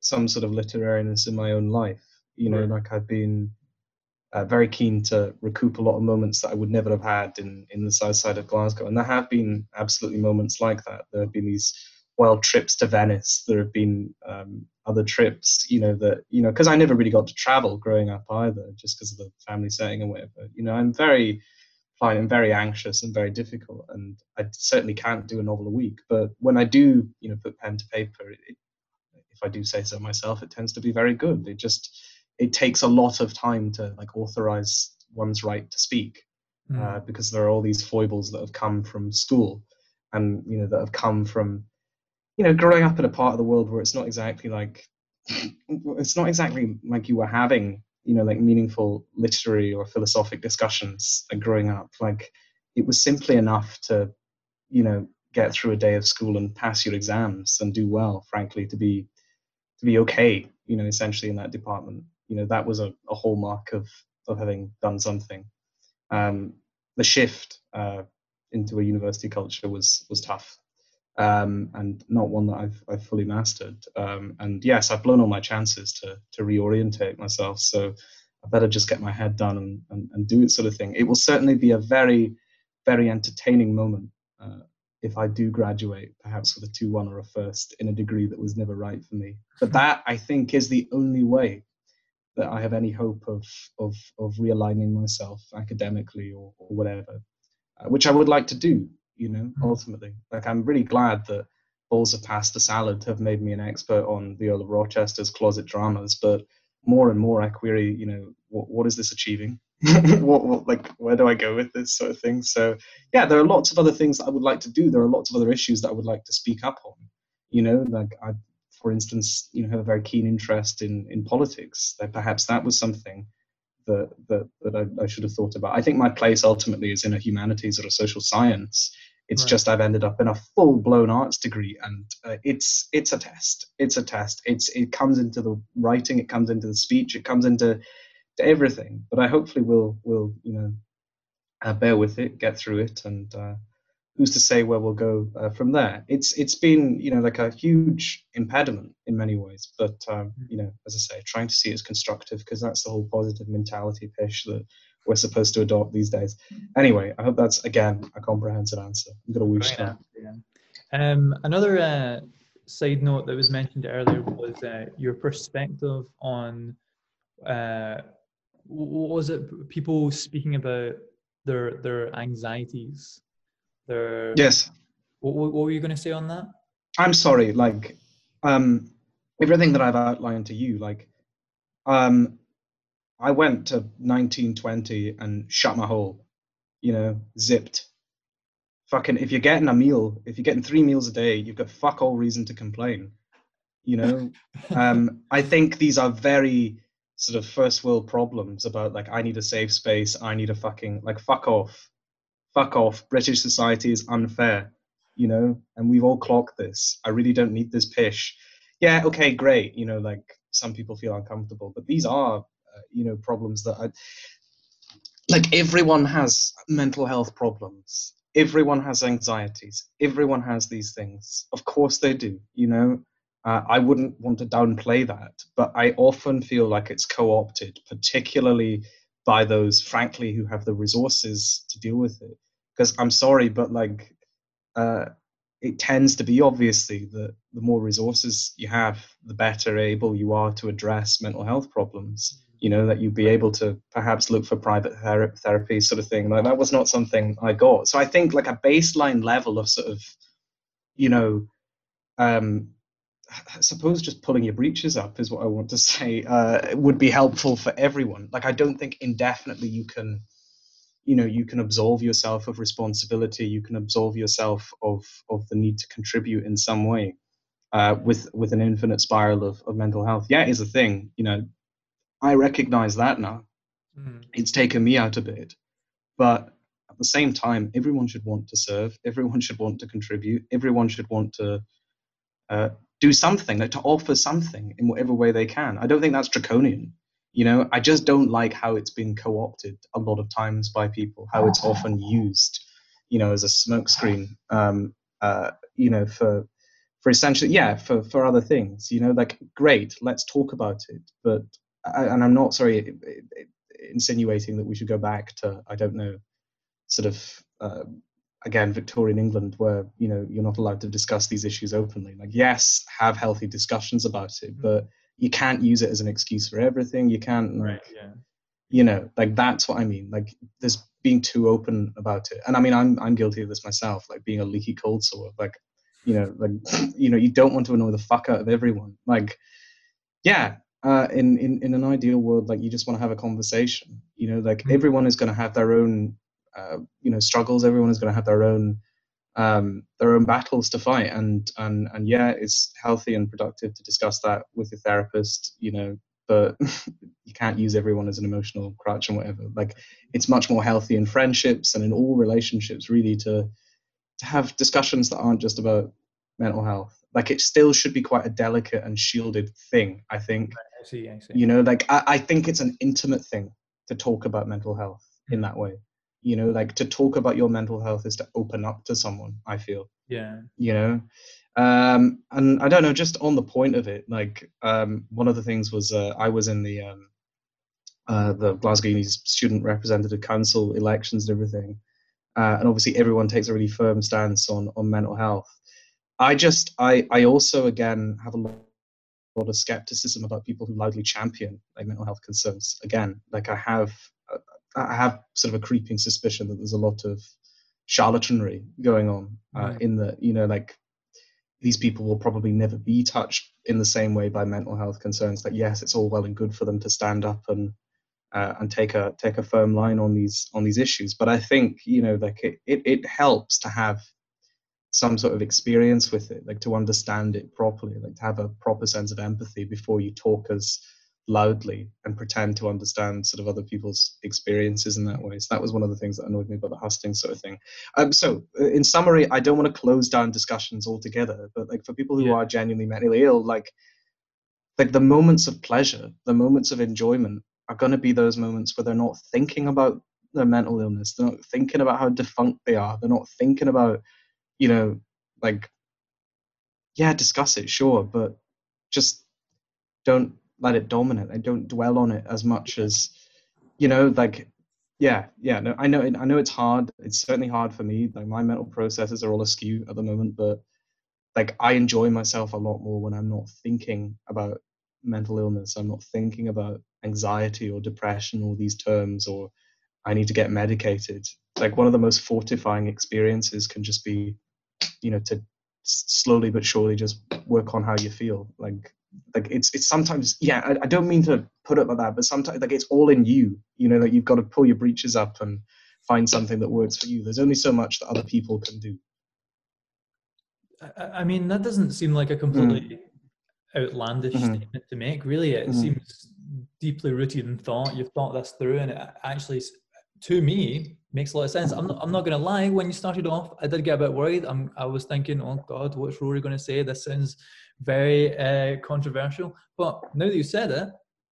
some sort of literariness in my own life. You know, right. like I've been uh, very keen to recoup a lot of moments that I would never have had in, in the south side of Glasgow. And there have been absolutely moments like that. There have been these wild trips to Venice. There have been um, other trips, you know, that, you know, because I never really got to travel growing up either, just because of the family setting and whatever. You know, I'm very, I'm very anxious and very difficult. And I certainly can't do a novel a week. But when I do, you know, put pen to paper, it, if I do say so myself, it tends to be very good. It just, it takes a lot of time to like authorize one's right to speak mm. uh, because there are all these foibles that have come from school and you know that have come from you know growing up in a part of the world where it's not exactly like it's not exactly like you were having you know like meaningful literary or philosophic discussions like growing up like it was simply enough to you know get through a day of school and pass your exams and do well frankly to be to be okay you know essentially in that department you know that was a, a hallmark of of having done something. Um, the shift uh, into a university culture was was tough, um, and not one that I've I've fully mastered. Um, and yes, I've blown all my chances to to reorientate myself. So I better just get my head done and, and, and do it, sort of thing. It will certainly be a very very entertaining moment uh, if I do graduate, perhaps with a 2 1 or a first in a degree that was never right for me. But that, I think, is the only way that I have any hope of of of realigning myself academically or, or whatever, uh, which I would like to do. You know, mm-hmm. ultimately, like I'm really glad that balls of pasta salad have made me an expert on the Earl of Rochester's closet dramas, but more and more I query, you know, what, what is this achieving? what, what, like, where do I go with this sort of thing? So, yeah, there are lots of other things that I would like to do. There are lots of other issues that I would like to speak up on. You know, like I, for instance, you know, have a very keen interest in in politics. That perhaps that was something that that, that I, I, should have thought about. I think my place ultimately is in a humanities or a social science. It's right. just I've ended up in a full blown arts degree, and uh, it's it's a test. It's a test. It's it comes into the writing, it comes into the speech, it comes into to everything. But I hopefully will will you know uh, bear with it, get through it, and uh, who's to say where we'll go uh, from there? It's it's been you know like a huge impediment in many ways, but um, mm. you know as I say, trying to see it as constructive because that's the whole positive mentality pitch that we're supposed to adopt these days. Anyway, I hope that's again a comprehensive answer. I'm gonna wish that. Um, another uh, side note that was mentioned earlier was uh, your perspective on uh, what was it? People speaking about their their anxieties there. Yes. What, what were you going to say on that? I'm sorry. Like, um, everything that I've outlined to you, like, um, I went to 1920 and shut my hole, you know, zipped. Fucking, if you're getting a meal, if you're getting three meals a day, you've got fuck all reason to complain. You know, um, I think these are very sort of first world problems about like I need a safe space, I need a fucking like fuck off fuck off, British society is unfair, you know, and we've all clocked this. I really don't need this pish. Yeah, okay, great, you know, like some people feel uncomfortable, but these are, uh, you know, problems that I, like everyone has mental health problems. Everyone has anxieties. Everyone has these things. Of course they do, you know. Uh, I wouldn't want to downplay that, but I often feel like it's co opted, particularly by those, frankly, who have the resources to deal with it. Because I'm sorry, but like, uh, it tends to be obviously that the more resources you have, the better able you are to address mental health problems. You know, that you'd be able to perhaps look for private ther- therapy, sort of thing. Like, that was not something I got. So I think, like, a baseline level of sort of, you know, um, I suppose just pulling your breeches up is what I want to say uh, would be helpful for everyone. Like I don't think indefinitely you can, you know, you can absolve yourself of responsibility. You can absolve yourself of of the need to contribute in some way. uh, with with an infinite spiral of, of mental health. Yeah, is a thing. You know, I recognize that now. Mm. It's taken me out a bit, but at the same time, everyone should want to serve. Everyone should want to contribute. Everyone should want to uh, do something, like to offer something in whatever way they can. I don't think that's draconian. You know, I just don't like how it's been co-opted a lot of times by people. How it's often used, you know, as a smokescreen. Um, uh, you know, for for essentially, yeah, for for other things. You know, like great, let's talk about it. But and I'm not sorry insinuating that we should go back to I don't know, sort of uh, again Victorian England where you know you're not allowed to discuss these issues openly. Like yes, have healthy discussions about it, mm-hmm. but you can't use it as an excuse for everything. You can't like, right, yeah. you know, like that's what I mean. Like there's being too open about it. And I mean I'm I'm guilty of this myself, like being a leaky cold sore. Like, you know, like you know, you don't want to annoy the fuck out of everyone. Like, yeah, uh, in, in in an ideal world, like you just want to have a conversation. You know, like mm-hmm. everyone is going to have their own, uh, you know, struggles. Everyone is going to have their own um, their own battles to fight, and and and yeah, it's healthy and productive to discuss that with your therapist. You know, but you can't use everyone as an emotional crutch and whatever. Like, it's much more healthy in friendships and in all relationships, really, to to have discussions that aren't just about mental health. Like, it still should be quite a delicate and shielded thing. I think I see, I see. You know, like I, I think it's an intimate thing to talk about mental health in that way. You know, like to talk about your mental health is to open up to someone, I feel. Yeah. You know? Um, and I don't know, just on the point of it, like um, one of the things was uh, I was in the um, uh, the Glasgow Uni's Student Representative Council elections and everything. Uh, and obviously everyone takes a really firm stance on on mental health. I just I I also again have a lot lot of skepticism about people who loudly champion like mental health concerns. Again, like I have, I have sort of a creeping suspicion that there's a lot of charlatanry going on uh, in the, you know, like these people will probably never be touched in the same way by mental health concerns. That yes, it's all well and good for them to stand up and uh, and take a take a firm line on these on these issues. But I think you know, like it, it, it helps to have some sort of experience with it, like to understand it properly, like to have a proper sense of empathy before you talk as loudly and pretend to understand sort of other people's experiences in that way. So that was one of the things that annoyed me about the hustings sort of thing. Um, so uh, in summary, I don't want to close down discussions altogether, but like for people who yeah. are genuinely mentally ill, like like the moments of pleasure, the moments of enjoyment are going to be those moments where they're not thinking about their mental illness, they're not thinking about how defunct they are, they're not thinking about you know, like, yeah, discuss it, sure, but just don't let it dominate I don't dwell on it as much as, you know, like, yeah, yeah. No, I know, I know it's hard. It's certainly hard for me. Like my mental processes are all askew at the moment, but like I enjoy myself a lot more when I'm not thinking about mental illness. I'm not thinking about anxiety or depression or these terms or I need to get medicated. Like one of the most fortifying experiences can just be you know to slowly but surely just work on how you feel like like it's it's sometimes yeah I, I, don't mean to put it like that but sometimes like it's all in you you know that you've got to pull your breeches up and find something that works for you there's only so much that other people can do i, I mean that doesn't seem like a completely mm. outlandish mm-hmm. statement to make really it mm-hmm. seems deeply rooted in thought you've thought this through and it actually to me makes a lot of sense. I'm not, I'm not going to lie. When you started off, I did get a bit worried. I'm, I was thinking, oh God, what's Rory going to say? This sounds very uh, controversial. But now that you said it,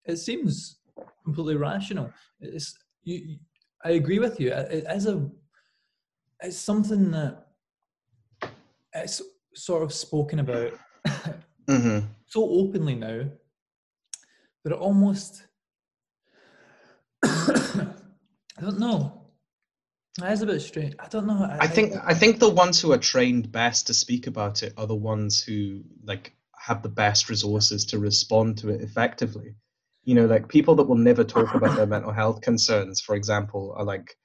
it seems completely rational. It's, you, I agree with you. It is a, it's something that it's sort of spoken about mm-hmm. so openly now that it almost, I don't know that is a bit strange. I don't know. I, I think I, I think the ones who are trained best to speak about it are the ones who like have the best resources to respond to it effectively. You know, like people that will never talk about their mental health concerns, for example, are like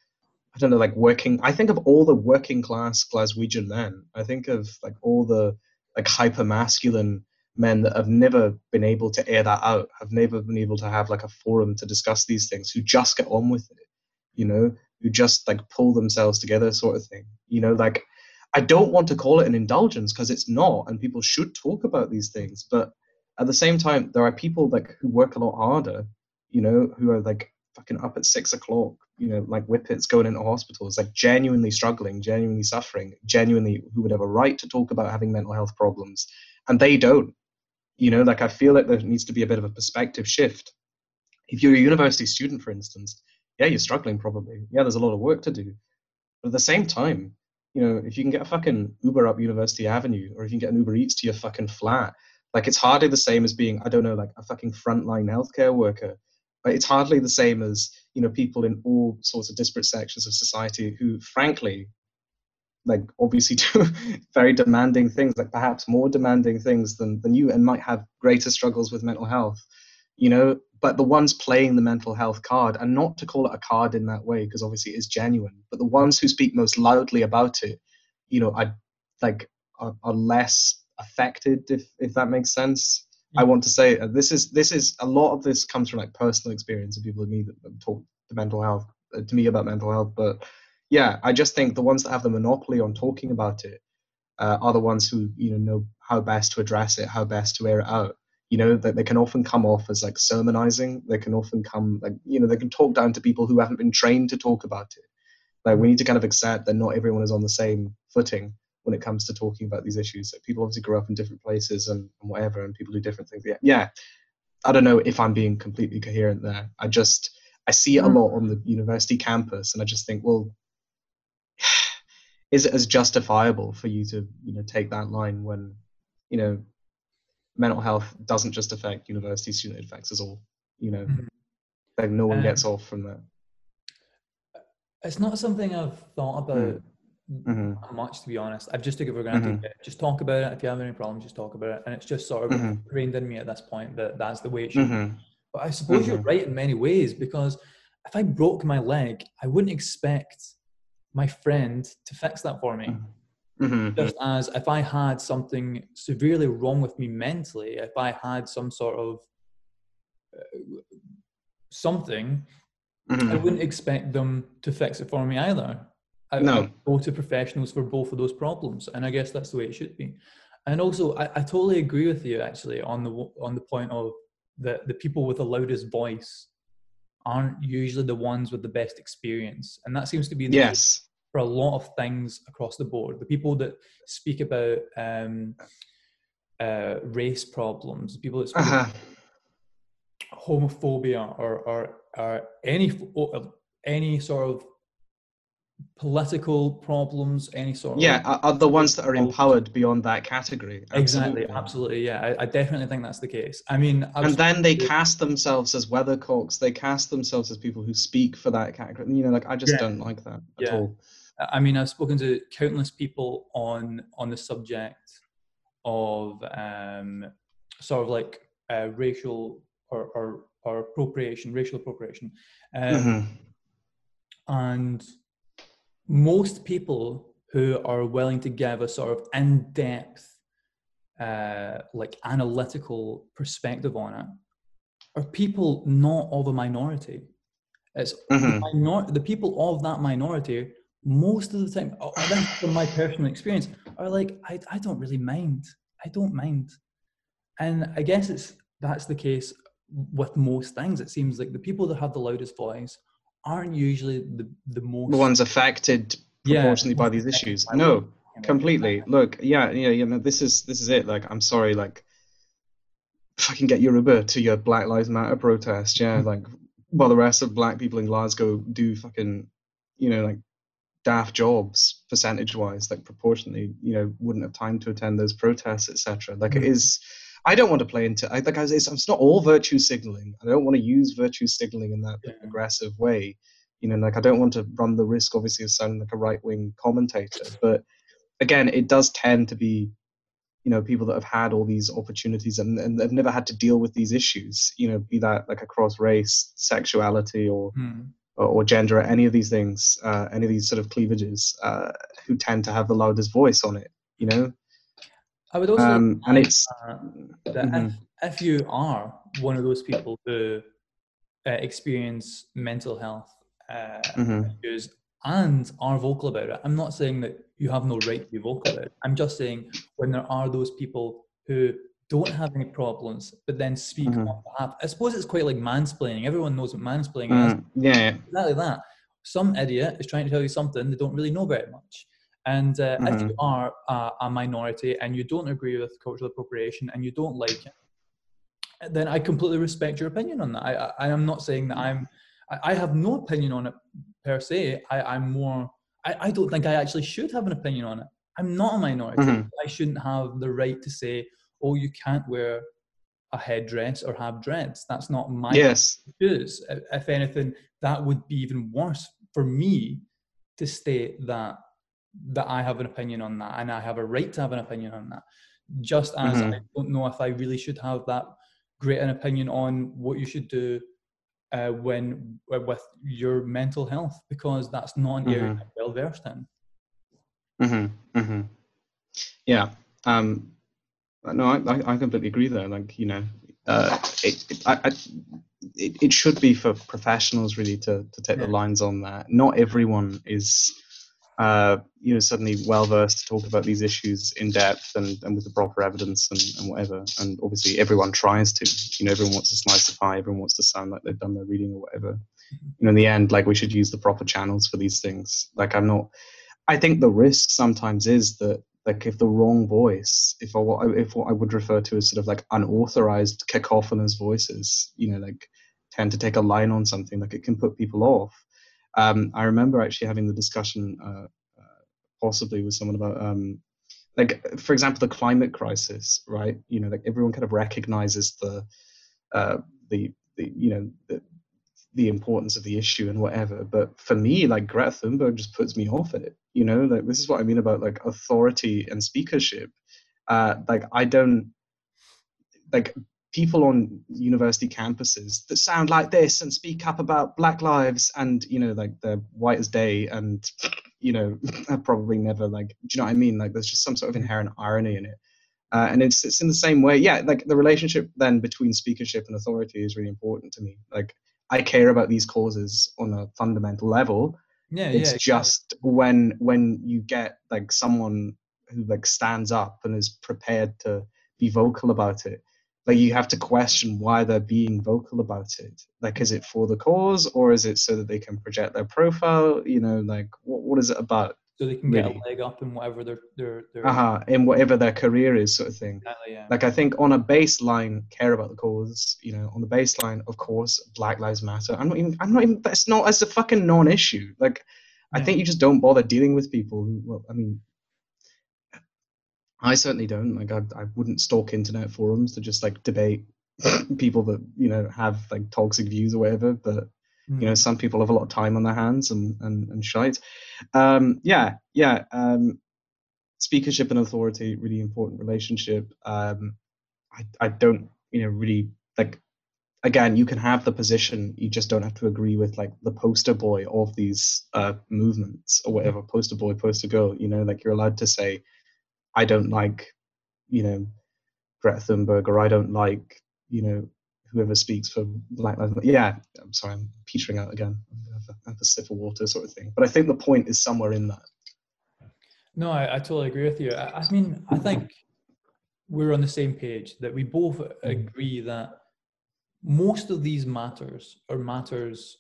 I don't know, like working. I think of all the working class Glaswegian men. I think of like all the like hyper masculine men that have never been able to air that out, have never been able to have like a forum to discuss these things, who just get on with it. You know, who just like pull themselves together sort of thing you know like I don't want to call it an indulgence because it's not, and people should talk about these things. But at the same time, there are people like who work a lot harder, you know, who are like fucking up at six o'clock, you know, like whippets going into hospitals, like genuinely struggling, genuinely suffering, genuinely who would have a right to talk about having mental health problems, and they don't. You know, like I feel like there needs to be a bit of a perspective shift. If you're a university student, for instance, yeah, you're struggling probably. Yeah, there's a lot of work to do. But at the same time, you know, if you can get a fucking Uber up University Avenue, or if you can get an Uber Eats to your fucking flat, like it's hardly the same as being, I don't know, like a fucking frontline healthcare worker. But it's hardly the same as, you know, people in all sorts of disparate sections of society who, frankly, like obviously do very demanding things, like perhaps more demanding things than, than you, and might have greater struggles with mental health. You know, but the ones playing the mental health card, and not to call it a card in that way, because obviously it's genuine, but the ones who speak most loudly about it, you know, I like are, are less affected, if if that makes sense. I want to say uh, this is this is a lot of this comes from like personal experience of people like me that talk to mental health uh, to me about mental health, but yeah, I just think the ones that have the monopoly on talking about it uh, are the ones who you know know how best to address it, how best to air it out you know that they can often come off as like sermonizing. They can often come like you know they can talk down to people who haven't been trained to talk about it. Like we need to kind of accept that not everyone is on the same footing when it comes to talking about these issues. Like people obviously grow up in different places and, and whatever and people do different things. Yeah, yeah. I don't know if i'm being completely coherent there. I just i see it a mm. lot on the university campus and i just think well is it as justifiable for you to you know take that line when you know mental health doesn't just affect university student, it affects us all. You know, mm-hmm. like no one um, gets off from that. It's not something I've thought about mm-hmm. much, to be honest. I've just taken for granted. Mm-hmm. Just talk about it. If you have any problems, just talk about it. And it's just sort of mm-hmm. ingrained in me at this point that that's the way it should be. Mm-hmm. But I suppose you're mm-hmm. right in many ways because if I broke my leg, I wouldn't expect my friend to fix that for me. Mm-hmm. Just as if I had something severely wrong with me mentally, if I had some sort of uh, something, mm-hmm. I wouldn't expect them to fix it for me either. I, no. Go to professionals for both of those problems, and I guess that's the way it should be. And also, I, I totally agree with you actually on the on the point of that the people with the loudest voice aren't usually the ones with the best experience, and that seems to be the yes for a lot of things across the board. The people that speak about um, uh, race problems, people that speak uh-huh. homophobia or, or, or any any sort of political problems, any sort yeah, of yeah, are the ones that are empowered beyond that category. Absolutely. Exactly, absolutely, yeah. I, I, definitely think that's the case. I mean, and then they cast themselves as weathercocks. They cast themselves as people who speak for that category. You know, like I just yeah. don't like that at yeah. all. I mean, I've spoken to countless people on on the subject of um, sort of like uh, racial or, or, or appropriation, racial appropriation, um, mm-hmm. and most people who are willing to give a sort of in-depth, uh, like analytical perspective on it, are people not of a minority. It's mm-hmm. the, minor- the people of that minority most of the time, I think from my personal experience, are like, I, I don't really mind. I don't mind. And I guess it's that's the case with most things. It seems like the people that have the loudest voice aren't usually the, the most the ones affected proportionally yeah, by these issues. No, completely. Look, yeah, yeah, you know, this is this is it. Like, I'm sorry, like fucking get your Uber to your Black Lives Matter protest, yeah. Mm-hmm. Like while the rest of black people in Glasgow do fucking you know, like daft jobs percentage wise like proportionally you know wouldn't have time to attend those protests etc like mm-hmm. it is i don't want to play into i like it's, it's not all virtue signaling. I don't want to use virtue signaling in that yeah. aggressive way. You know like i don't want to run the risk obviously of sounding like a right-wing commentator. But again it does tend to be you know people that have had all these opportunities and, and they've never had to deal with these issues you know be that like across race sexuality or mm or, gender or any of these things, uh, any of these sort of cleavages, uh, who tend to have the loudest voice on it. You know. I would also um, and it's uh, that mm-hmm. if, if you are one of those people who uh, experience mental health uh, mm-hmm. issues and are vocal about it. I'm not saying that you have no right to be vocal about it. I'm just saying when there are those people who don't have any problems, but then speak mm-hmm. on behalf. I suppose it's quite like mansplaining. Everyone knows what mansplaining mm, is. Yeah. Exactly that. Some idiot is trying to tell you something they don't really know very much. And uh, mm-hmm. if you are a, a, minority and you don't agree with cultural appropriation and you don't like it, then I completely respect your opinion on that. I, I, I am not saying that I'm, I, I, have no opinion on it per se. I, I'm more, I, I don't think I actually should have an opinion on it. I'm not a minority. Mm-hmm. I shouldn't have the right to say, oh, you can't wear a headdress or have dreads. That's not my yes. choose. If anything, that would be even worse for me to state that that I have an opinion on that and I have a right to have an opinion on that. Just as mm-hmm. I don't know if I really should have that great an opinion on what you should do uh, when with your mental health because that's not an area mm-hmm. I'm well versed in. Mm-hmm. Mm-hmm. Yeah. Um, no, I, I completely agree there. Like, you know, uh, it, it, I, I, it, it should be for professionals really to, to take yeah. the lines on that. Not everyone is, uh, you know, suddenly well versed to talk about these issues in depth and, and with the proper evidence and, and whatever. And obviously, everyone tries to. You know, everyone wants to slice the pie. Everyone wants to sound like they've done their reading or whatever. Mm-hmm. You know, in the end, like we should use the proper channels for these things. Like I'm not. I think the risk sometimes is that like if the wrong voice, if I, if what I would refer to as sort of like unauthorized cacophonous voices, you know, like tend to take a line on something, like it can put people off. Um, I remember actually having the discussion, uh, uh, possibly with someone about, um, like for example, the climate crisis, right? You know, like everyone kind of recognizes the, uh, the, the you know, the, the importance of the issue and whatever. But for me, like Greta Thunberg just puts me off at it. You know, like this is what I mean about like authority and speakership. Uh, like I don't like people on university campuses that sound like this and speak up about black lives and you know like they're white as day and you know probably never like do you know what i mean like there's just some sort of inherent irony in it uh, and it's it's in the same way yeah like the relationship then between speakership and authority is really important to me like I care about these causes on a fundamental level. Yeah, it's yeah, just when when you get like someone who like stands up and is prepared to be vocal about it, like you have to question why they're being vocal about it. Like, is it for the cause or is it so that they can project their profile? You know, like what what is it about? So they can get really. a leg up in whatever their their, their uh-huh, in whatever their career is, sort of thing. Exactly, yeah. Like I think on a baseline, care about the cause. You know, on the baseline, of course, Black Lives Matter. I'm not even. I'm not even. That's not. That's a fucking non-issue. Like, yeah. I think you just don't bother dealing with people who. Well, I mean. I certainly don't. Like, I, I wouldn't stalk internet forums to just like debate people that you know have like toxic views or whatever. But. You know, some people have a lot of time on their hands and and, and shite. Um, yeah, yeah. Um, speakership and authority, really important relationship. Um, I I don't you know really like. Again, you can have the position, you just don't have to agree with like the poster boy of these uh, movements or whatever, poster boy, poster girl. You know, like you're allowed to say, I don't like, you know, Greta Thunberg, or I don't like, you know, whoever speaks for Black Lives Matter. Yeah, I'm sorry, I'm petering out again. I have a sip of water, sort of thing. But I think the point is somewhere in that. No, I, I totally agree with you. I, I, mean, I think we're on the same page that we both mm. agree that most of these matters are matters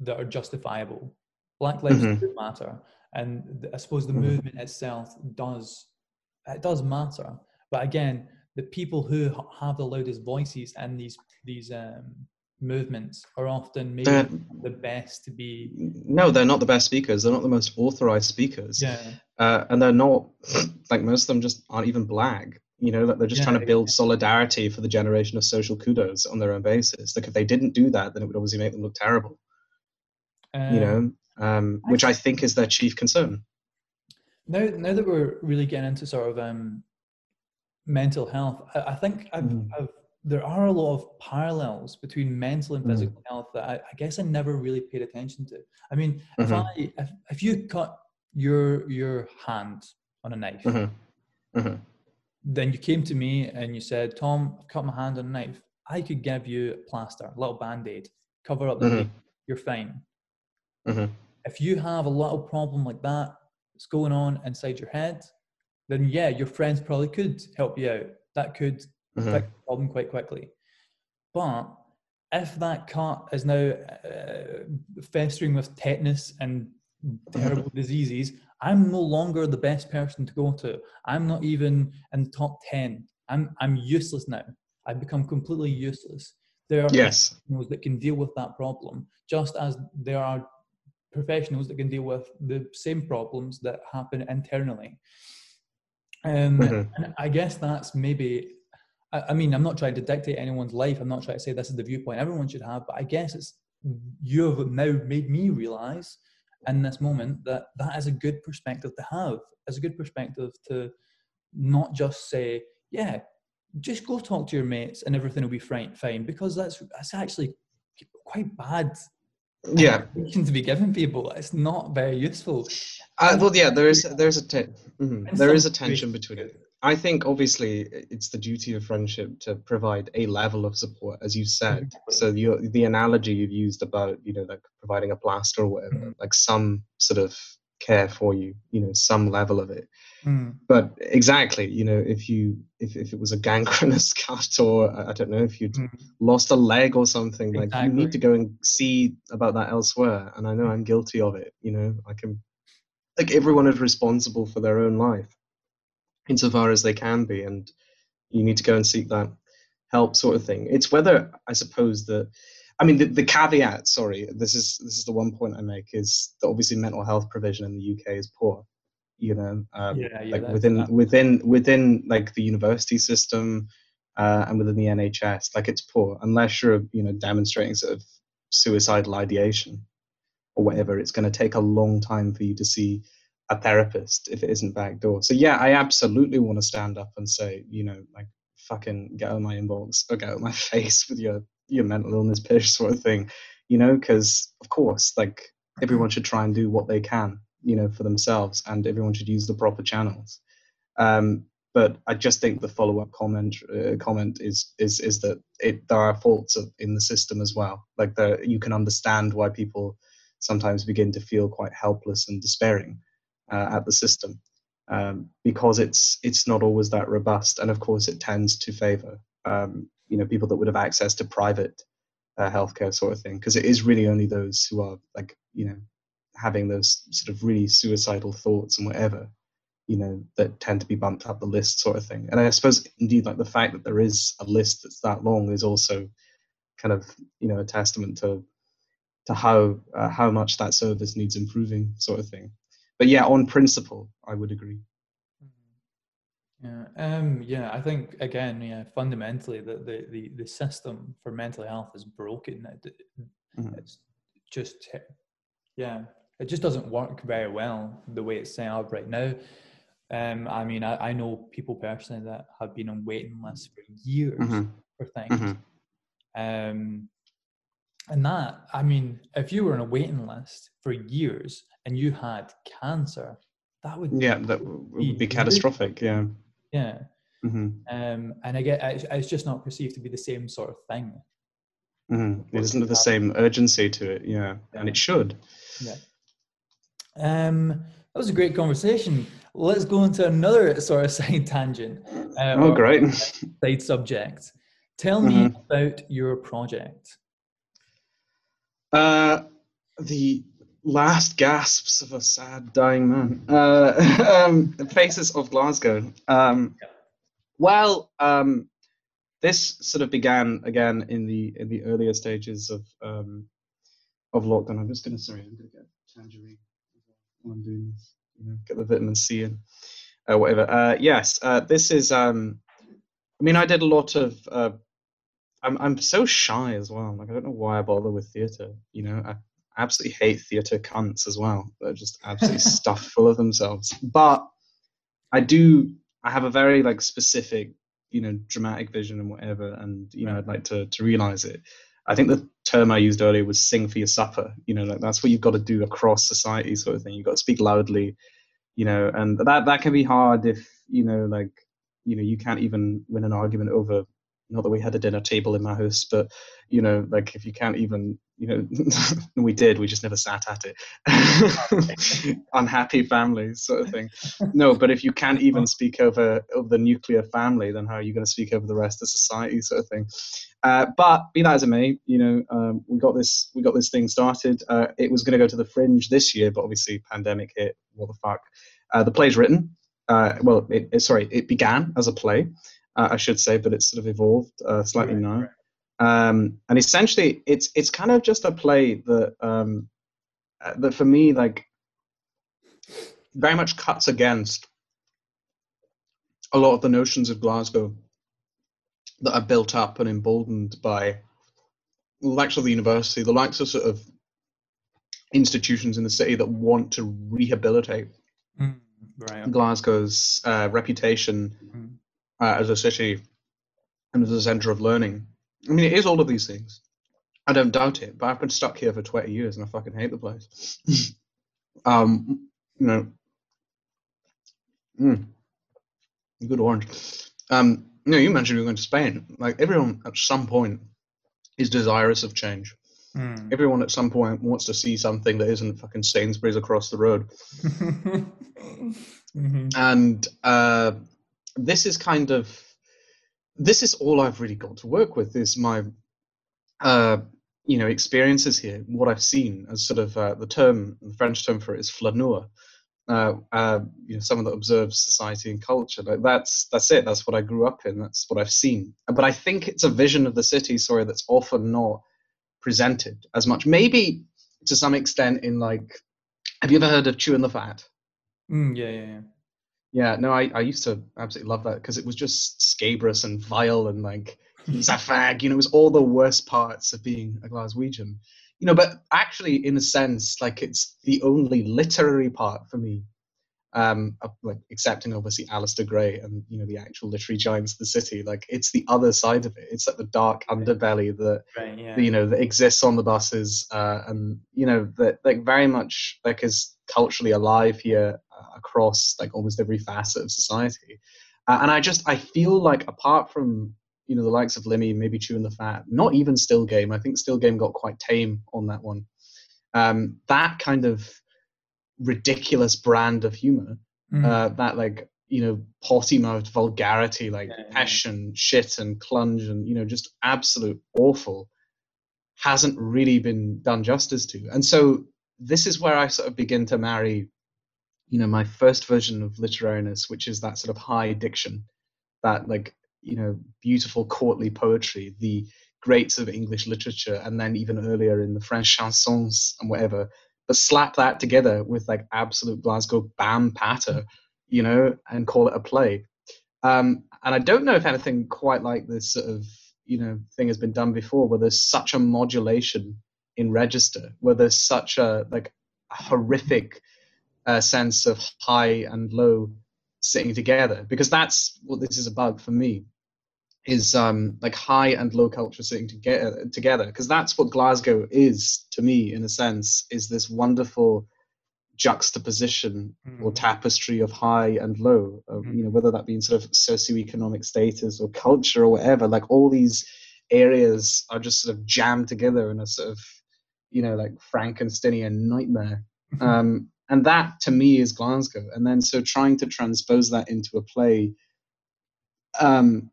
that are justifiable. Black lives mm-hmm. do matter, and I suppose the mm-hmm. movement itself does it does matter. But again, the people who have the loudest voices and these these um, movements are often maybe uh, the best to be. No, they're not the best speakers. They're not the most authorized speakers. Yeah. Uh, and they're not like most of them just aren't even black. You know, that they're just yeah, trying to build yeah. solidarity for the generation of social kudos on their own basis. Like if they didn't do that, then it would obviously make them look terrible. Um, you know, um, which I think is their chief concern. Now, now that we're really getting into sort of um, mental health, I, I think I've, mm. I've, there are a lot of parallels between mental and mm. physical mm. health that I, I, guess I never really paid attention to. I mean, mm-hmm. if I if, if you cut your your hand on a knife, mm-hmm. Mm-hmm. then you came to me and you said, "Tom, I've cut my hand on a knife. I could give you a plaster, a little band aid, cover up the mm-hmm. You're fine." Mm-hmm. if you have a little problem like that that's going on inside your head, then yeah, your friends probably could help you out. That could mm-hmm. fix the problem quite quickly. But if that cut is now uh, festering with tetanus and terrible diseases, I'm no longer the best person to go to. I'm not even in the top 10. I'm, I'm useless now. I've become completely useless. There are yes. professionals that can deal with that problem, just as there are professionals that can deal with the same problems that happen internally. Um, mm-hmm. And I guess that's maybe, I, I, mean, I'm not trying to dictate anyone's life. I'm not trying to say this is the viewpoint everyone should have, but I guess it's, you have now made me realize in this moment that that is a good perspective to have. It's a good perspective to not just say, yeah, just go talk to your mates and everything will be fine, because that's that's actually quite bad yeah to be given people it's not very useful uh, well yeah there is there's a te- mm-hmm. there is a tension between it i think obviously it's the duty of friendship to provide a level of support as you said so the the analogy you've used about you know like providing a plaster or whatever mm-hmm. like some sort of care for you you know some level of it mm. but exactly you know if you if, if it was a gangrenous cut or i don't know if you'd mm. lost a leg or something exactly. like you need to go and see about that elsewhere and i know i'm guilty of it you know i can like everyone is responsible for their own life insofar as they can be and you need to go and seek that help sort of thing it's whether i suppose that I mean, the, the caveat. Sorry, this is this is the one point I make is that obviously mental health provision in the UK is poor. You know, um, yeah, yeah, like within that. within within like the university system uh, and within the NHS, like it's poor unless you're you know demonstrating sort of suicidal ideation or whatever. It's going to take a long time for you to see a therapist if it isn't backdoor. So yeah, I absolutely want to stand up and say, you know, like fucking get out of my inbox or get out of my face with your your mental illness pitch sort of thing, you know, because of course, like everyone should try and do what they can, you know, for themselves, and everyone should use the proper channels. Um, but I just think the follow-up comment uh, comment is is is that it, there are faults of, in the system as well. Like the you can understand why people sometimes begin to feel quite helpless and despairing uh, at the system um, because it's it's not always that robust, and of course it tends to favour um, you know people that would have access to private uh, healthcare sort of thing because it is really only those who are like you know having those sort of really suicidal thoughts and whatever you know that tend to be bumped up the list sort of thing. And i suppose indeed like the fact that there is a list that's that long is also kind of you know a testament to to how uh, how much that service needs improving sort of thing but yeah on principle i would agree yeah, um, yeah. I think again, yeah, fundamentally, the the the, the system for mental health is broken. It, mm-hmm. It's just, yeah, it just doesn't work very well the way it's set up right now. Um, I mean, I, I know people personally that have been on waiting lists for years mm-hmm. for things. Mm-hmm. Um, and that, I mean, if you were on a waiting list for years and you had cancer, that would yeah, that would be, catastrophic. Yeah, yeah. Mm-hmm. Um, and I get it's just not perceived to be the same sort of thing. Mm-hmm. It have the same urgency to it, yeah, yeah. and it should. Yeah. Um, that was a great conversation. Let's go into another sort of side tangent. Uh, oh, great! Side subject. Tell me mm-hmm. about your project. Uh, the last gasps of a sad dying man. Uh, um, Faces of Glasgow. Um, well, um, this sort of began again in the in the earlier stages of um, of lockdown. I'm just gonna sorry, I'm gonna get tangerine while I'm doing this. You know, get the vitamin C in, uh, whatever. Uh, yes, uh, this is. Um, I mean, I did a lot of. Uh, I'm I'm so shy as well. Like I don't know why I bother with theatre. You know, I, absolutely hate theatre cunts as well. They're just absolutely stuffed full of themselves. But I do. I have a very like specific, you know, dramatic vision and whatever, and you know, I'd like to to realize it. I think the term I used earlier was "sing for your supper." You know, like that's what you've got to do across society, sort of thing. You've got to speak loudly, you know, and that that can be hard if you know, like, you know, you can't even win an argument over not that we had a dinner table in my house, but you know, like if you can't even, you know, we did, we just never sat at it. Unhappy families, sort of thing. No, but if you can't even speak over over the nuclear family, then how are you going to speak over the rest of society, sort of thing? Uh, but be that as it may, you know, um, we got this we got this thing started. Uh, it was going to go to the Fringe this year, but obviously pandemic hit. What the fuck? Uh, the play's written. Uh, well, it, it, sorry, it began as a play, uh, I should say, but it's sort of evolved uh, slightly right, now. Right. Um, and essentially, it's it's kind of just a play that um, that for me, like, very much cuts against a lot of the notions of Glasgow that are built up and emboldened by the likes of the university, the likes of sort of institutions in the city that want to rehabilitate mm, right. Glasgow's uh, reputation mm. Uh, as a city and as a centre of learning. I mean, it is all of these things. I don't doubt it, but I've been stuck here for 20 years and I fucking hate the place. um, you know, mm, good orange. Um, you know, you mentioned you're going to Spain. Like everyone at some point is desirous of change. Mm. Everyone at some point wants to see something that isn't fucking Sainsbury's across the road. mm-hmm. And uh, this is kind of this is all I've really got to work with is my uh, you know experiences here. What I've seen as sort of uh, the term, the French term for it is flaneur, uh, uh, you know, someone that observes society and culture. Like that's that's it. That's what I grew up in. That's what I've seen. But I think it's a vision of the city, sorry, that's often not presented as much. Maybe to some extent in like, have you ever heard of chewing the fat? Mm, yeah, yeah, yeah. Yeah, no, I, I used to absolutely love that because it was just scabrous and vile and like he's a fag. You know, it was all the worst parts of being a Glaswegian you know, but actually, in a sense, like it's the only literary part for me, um, like accepting obviously Alasdair Gray and you know the actual literary giants of the city. Like it's the other side of it. It's like the dark underbelly that right, yeah. you know that exists on the buses, uh, and you know that like very much like is culturally alive here across like almost every facet of society. Uh, and I just I feel like apart from you know the likes of Limmy, maybe chewing the fat. Not even Still Game. I think Still Game got quite tame on that one. Um, that kind of ridiculous brand of humor, mm. uh, that like you know potty mouthed vulgarity, like yeah, passion, shit, and clunge, and you know just absolute awful, hasn't really been done justice to. And so this is where I sort of begin to marry, you know, my first version of literariness, which is that sort of high diction, that like you know beautiful courtly poetry, the greats of English literature, and then even earlier in the French chansons and whatever. But slap that together with like absolute Glasgow bam patter, you know, and call it a play. Um, and I don't know if anything quite like this sort of you know thing has been done before, where there's such a modulation in register, where there's such a like horrific uh, sense of high and low sitting together, because that's what this is about for me is um, like high and low culture sitting together together because that's what Glasgow is to me in a sense is this wonderful juxtaposition mm. or tapestry of high and low of, mm. you know whether that be in sort of socioeconomic status or culture or whatever like all these areas are just sort of jammed together in a sort of you know like Frankensteinian nightmare um, and that to me is Glasgow and then so trying to transpose that into a play um,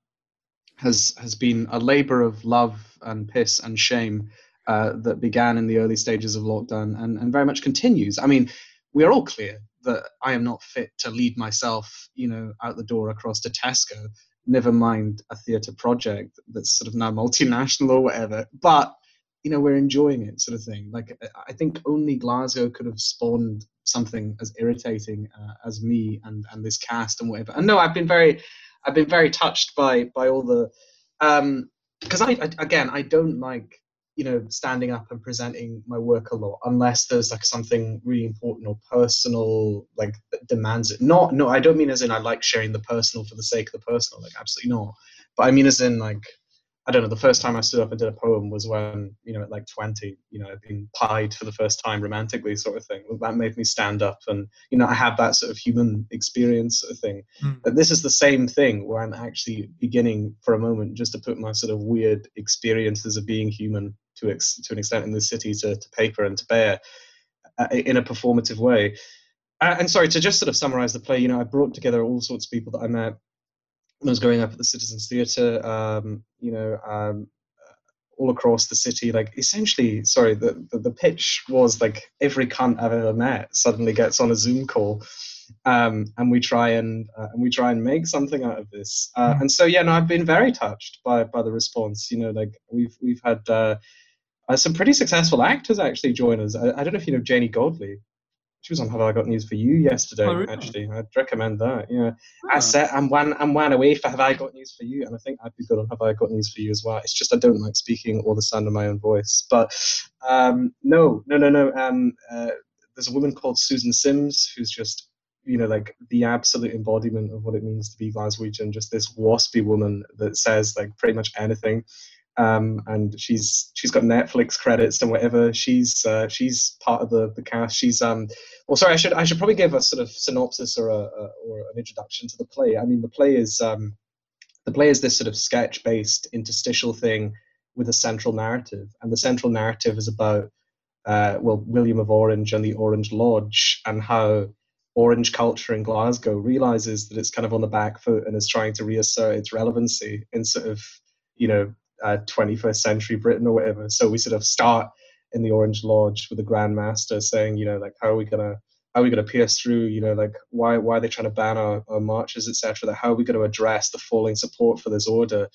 has has been a labor of love and piss and shame uh, that began in the early stages of lockdown and, and very much continues. I mean, we are all clear that I am not fit to lead myself, you know, out the door across to Tesco. Never mind a theatre project that's sort of now multinational or whatever. But you know, we're enjoying it, sort of thing. Like I think only Glasgow could have spawned something as irritating uh, as me and and this cast and whatever. And no, I've been very I've been very touched by by all the because um, I, I again I don't like you know standing up and presenting my work a lot unless there's like something really important or personal like that demands it not no i don't mean as in i like sharing the personal for the sake of the personal like absolutely not but i mean as in like I don't know. The first time I stood up and did a poem was when, you know, at like 20, you know, I'd been pied for the first time romantically, sort of thing. That made me stand up, and you know, I had that sort of human experience sort of thing. Mm. But this is the same thing where I'm actually beginning for a moment just to put my sort of weird experiences of being human to ex- to an extent in the city to, to paper and to bear uh, in a performative way. Uh, and sorry to just sort of summarize the play. You know, I brought together all sorts of people that I met I was growing up at the Citizens Theatre, um, you know, um, all across the city. Like essentially, sorry, the, the, the pitch was like every cunt I've ever met suddenly gets on a Zoom call, um, and we try and uh, and we try and make something out of this. Uh, hmm. and so yeah, no, I've been very touched by by the response. You know, like we've we've had. Uh, uh, some pretty successful actors actually join us. I, I, don't know if you know Janey Godley she was on Have I Got News for You yesterday. Oh, really? Actually, I'd recommend that. Yeah, oh. I said I'm one I'm one away for Have I Got News for You, and I think I'd be good on Have I Got News for You as well. It's just I don't like speaking or the sound of my own voice. But um, no, no, no, no. Um, uh, there's a woman called Susan Sims who's just you know like the absolute embodiment of what it means to be Glaswegian. Just this waspy woman that says like pretty much anything um, and she's she's got Netflix credits and whatever. She's uh, she's part of the the cast. She's um. Well, sorry, I should I should probably give a sort of synopsis or a, a or an introduction to the play. I mean, the play is um, the play is this sort of sketch based interstitial thing with a central narrative, and the central narrative is about uh, well William of Orange and the Orange Lodge and how Orange culture in Glasgow realizes that it's kind of on the back foot and is trying to reassert its relevancy in sort of you know uh, 21st century Britain or whatever. So we sort of start in the Orange Lodge with the Grand Master saying, you know, like how are we gonna how are we gonna pierce through, you know, like why why are they trying to ban our, our marches, etc. That how are we going to address the falling support for this order?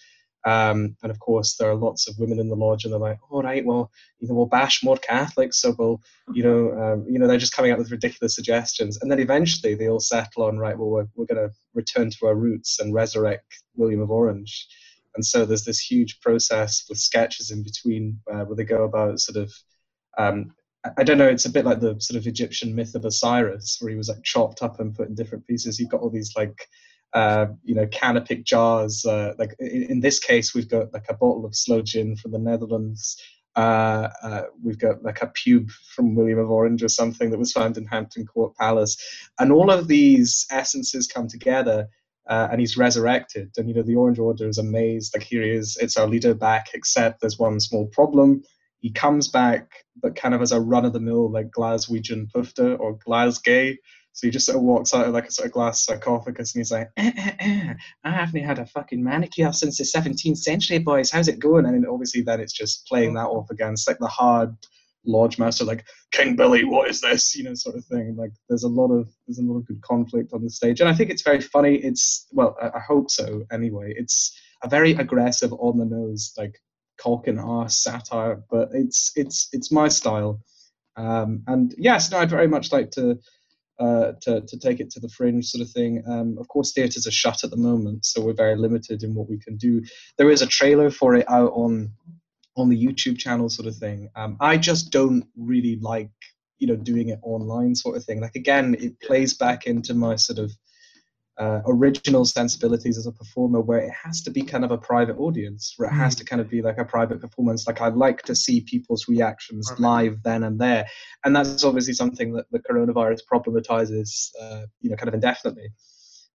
Um, and of course, there are lots of women in the lodge, and they're like, "All right, well, you know, we'll bash more Catholics, so we'll, you know, um, you know, they're just coming up with ridiculous suggestions." And then eventually, they all settle on, "Right, well, we're, we're going to return to our roots and resurrect William of Orange." And so there's this huge process with sketches in between uh, where they go about sort of um, I don't know. It's a bit like the sort of Egyptian myth of Osiris, where he was like chopped up and put in different pieces. You've got all these like, uh, you know, canopic jars. Uh, like in, in, this case, we've got like a bottle of sloe gin from the Netherlands. Uh, uh, we've got like a pube from William of Orange or something that was found in Hampton Court Palace, and all of these essences come together uh, and he's resurrected. And you know, the Orange Order is amazed, like here he is, it's our leader back, except there's one small problem. He comes back, but kind of as a run of the mill, like Glaswegian Pufter or Glasgay. So he just sort of walks out of like a sort of glass sarcophagus and he's like, eh, eh, eh, I haven't had a fucking manicure since the 17th century, boys. How's it going? And obviously then it's just playing that off against like the hard lodge master like king billy what is this? You know sort of thing. Like there's a lot of there's a lot of good conflict on the stage and i think it's very funny. It's well i, I hope so anyway. It's a very aggressive on the nose like cock and ass satire but it's it's it's my style. Um, and yes no i'd very much like to uh, to, to take it to the fringe sort of thing. Um, of course, theatres are shut at the moment, so we're very limited in what we can do. There is a trailer for it out on on the YouTube channel sort of thing. Um, I just don't really like you know doing it online sort of thing. Like again, it plays back into my sort of uh, original sensibilities as a performer where it has to be kind of a private audience where it has mm. to kind of be like a private performance like i like to see people's reactions live then and there and that's obviously something that the coronavirus problematizes uh, you know kind of indefinitely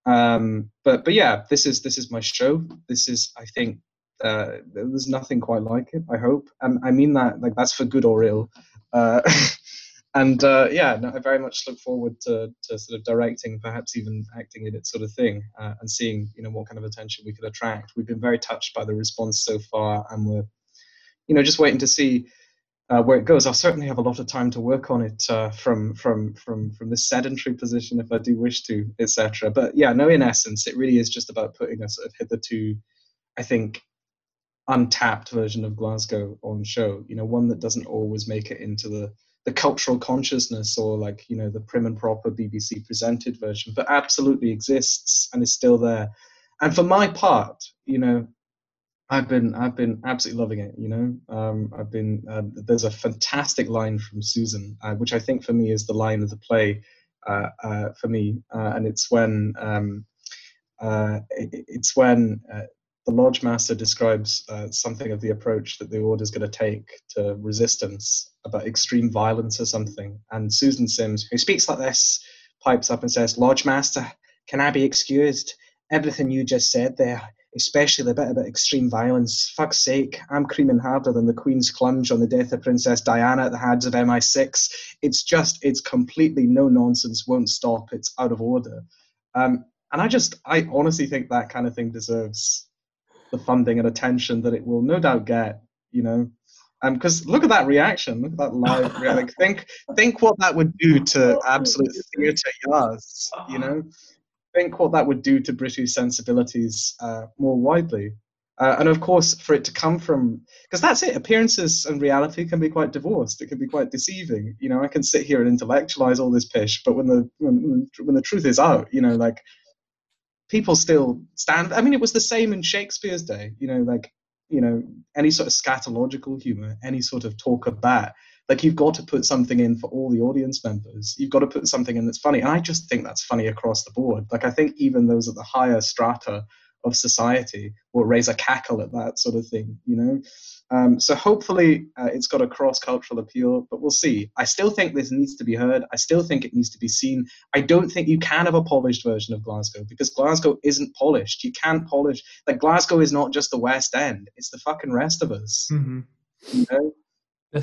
um, but but yeah this is this is my show this is i think uh, there's nothing quite like it. I hope, and I mean that like that's for good or ill. Uh, and uh, yeah, no, I very much look forward to, to sort of directing, perhaps even acting in it, sort of thing, uh, and seeing you know what kind of attention we could attract. We've been very touched by the response so far, and we're you know just waiting to see. Uh, where it goes, I'll certainly have a lot of time to work on it uh, from from from from this sedentary position if I do wish to, etc. But yeah, no, in essence, it really is just about putting a sort of hitherto, I think, untapped version of Glasgow on show. You know, one that doesn't always make it into the the cultural consciousness or like you know the prim and proper BBC presented version, but absolutely exists and is still there. And for my part, you know, I've been I've been absolutely loving it. You know, um, I've been uh, there's a fantastic line from Susan, uh, which I think for me is the line of the play uh, uh for me, uh, and it's when um, uh, it, it's when the lodge master describes uh, something of the approach that the order is going to take to resistance about extreme violence or something. And Susan Sims, who speaks like this, pipes up and says, Lodge master, can I be excused? Everything you just said there, especially the bit about extreme violence. Fuck's sake, I'm creaming harder than the Queen's clunge on the death of Princess Diana at the hands of MI6. It's just, it's completely no nonsense, won't stop, it's out of order. Um, and I just, I honestly think that kind of thing deserves the funding and attention that it will no doubt get. You know, because um, look at that reaction. Look at that live reaction. think, think what that would do to absolute theatre yards. You know, think what that would do to British sensibilities uh, more widely. Uh, and of course, for it to come from, because that's it, appearances and reality can be quite divorced. It can be quite deceiving. You know, I can sit here and intellectualize all this pish, but when the when, when the truth is out, you know, like people still stand. I mean, it was the same in Shakespeare's day. You know, like you know, any sort of scatological humor, any sort of talk of that. Like you've got to put something in for all the audience members. You've got to put something in that's funny, and I just think that's funny across the board. Like I think even those at the higher strata of society will raise a cackle at that sort of thing. You know. Um, so hopefully uh, it's got a cross-cultural appeal, but we'll see. I still think this needs to be heard. I still think it needs to be seen. I don't think you can have a polished version of Glasgow because Glasgow isn't polished. You can't polish. Like Glasgow is not just the West End; it's the fucking rest of us. Mm-hmm. You know.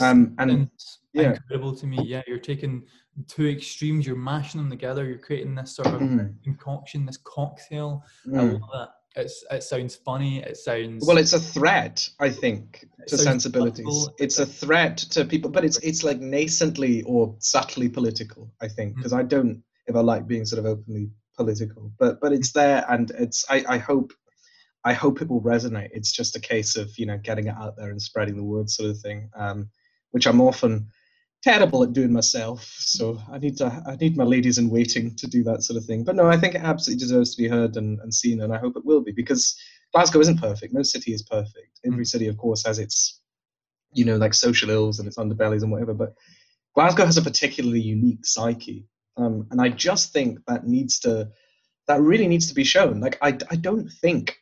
Um, and yeah. incredible to me. Yeah, you're taking two extremes, you're mashing them together, you're creating this sort of mm. concoction, this cocktail. Mm. I love that. It's, it sounds funny. It sounds well. It's a threat, I think, to sensibilities. It's a threat to people, but it's it's like nascently or subtly political. I think because mm-hmm. I don't if I like being sort of openly political, but but it's there, and it's. I, I hope I hope it will resonate. It's just a case of you know getting it out there and spreading the word, sort of thing. Um, which I'm often terrible at doing myself. So I need to I need my ladies in waiting to do that sort of thing. But no, I think it absolutely deserves to be heard and, and seen, and I hope it will be because Glasgow isn't perfect. No city is perfect. Every mm. city, of course, has its you know like social ills and its underbellies and whatever. But Glasgow has a particularly unique psyche, um, and I just think that needs to that really needs to be shown. Like I I don't think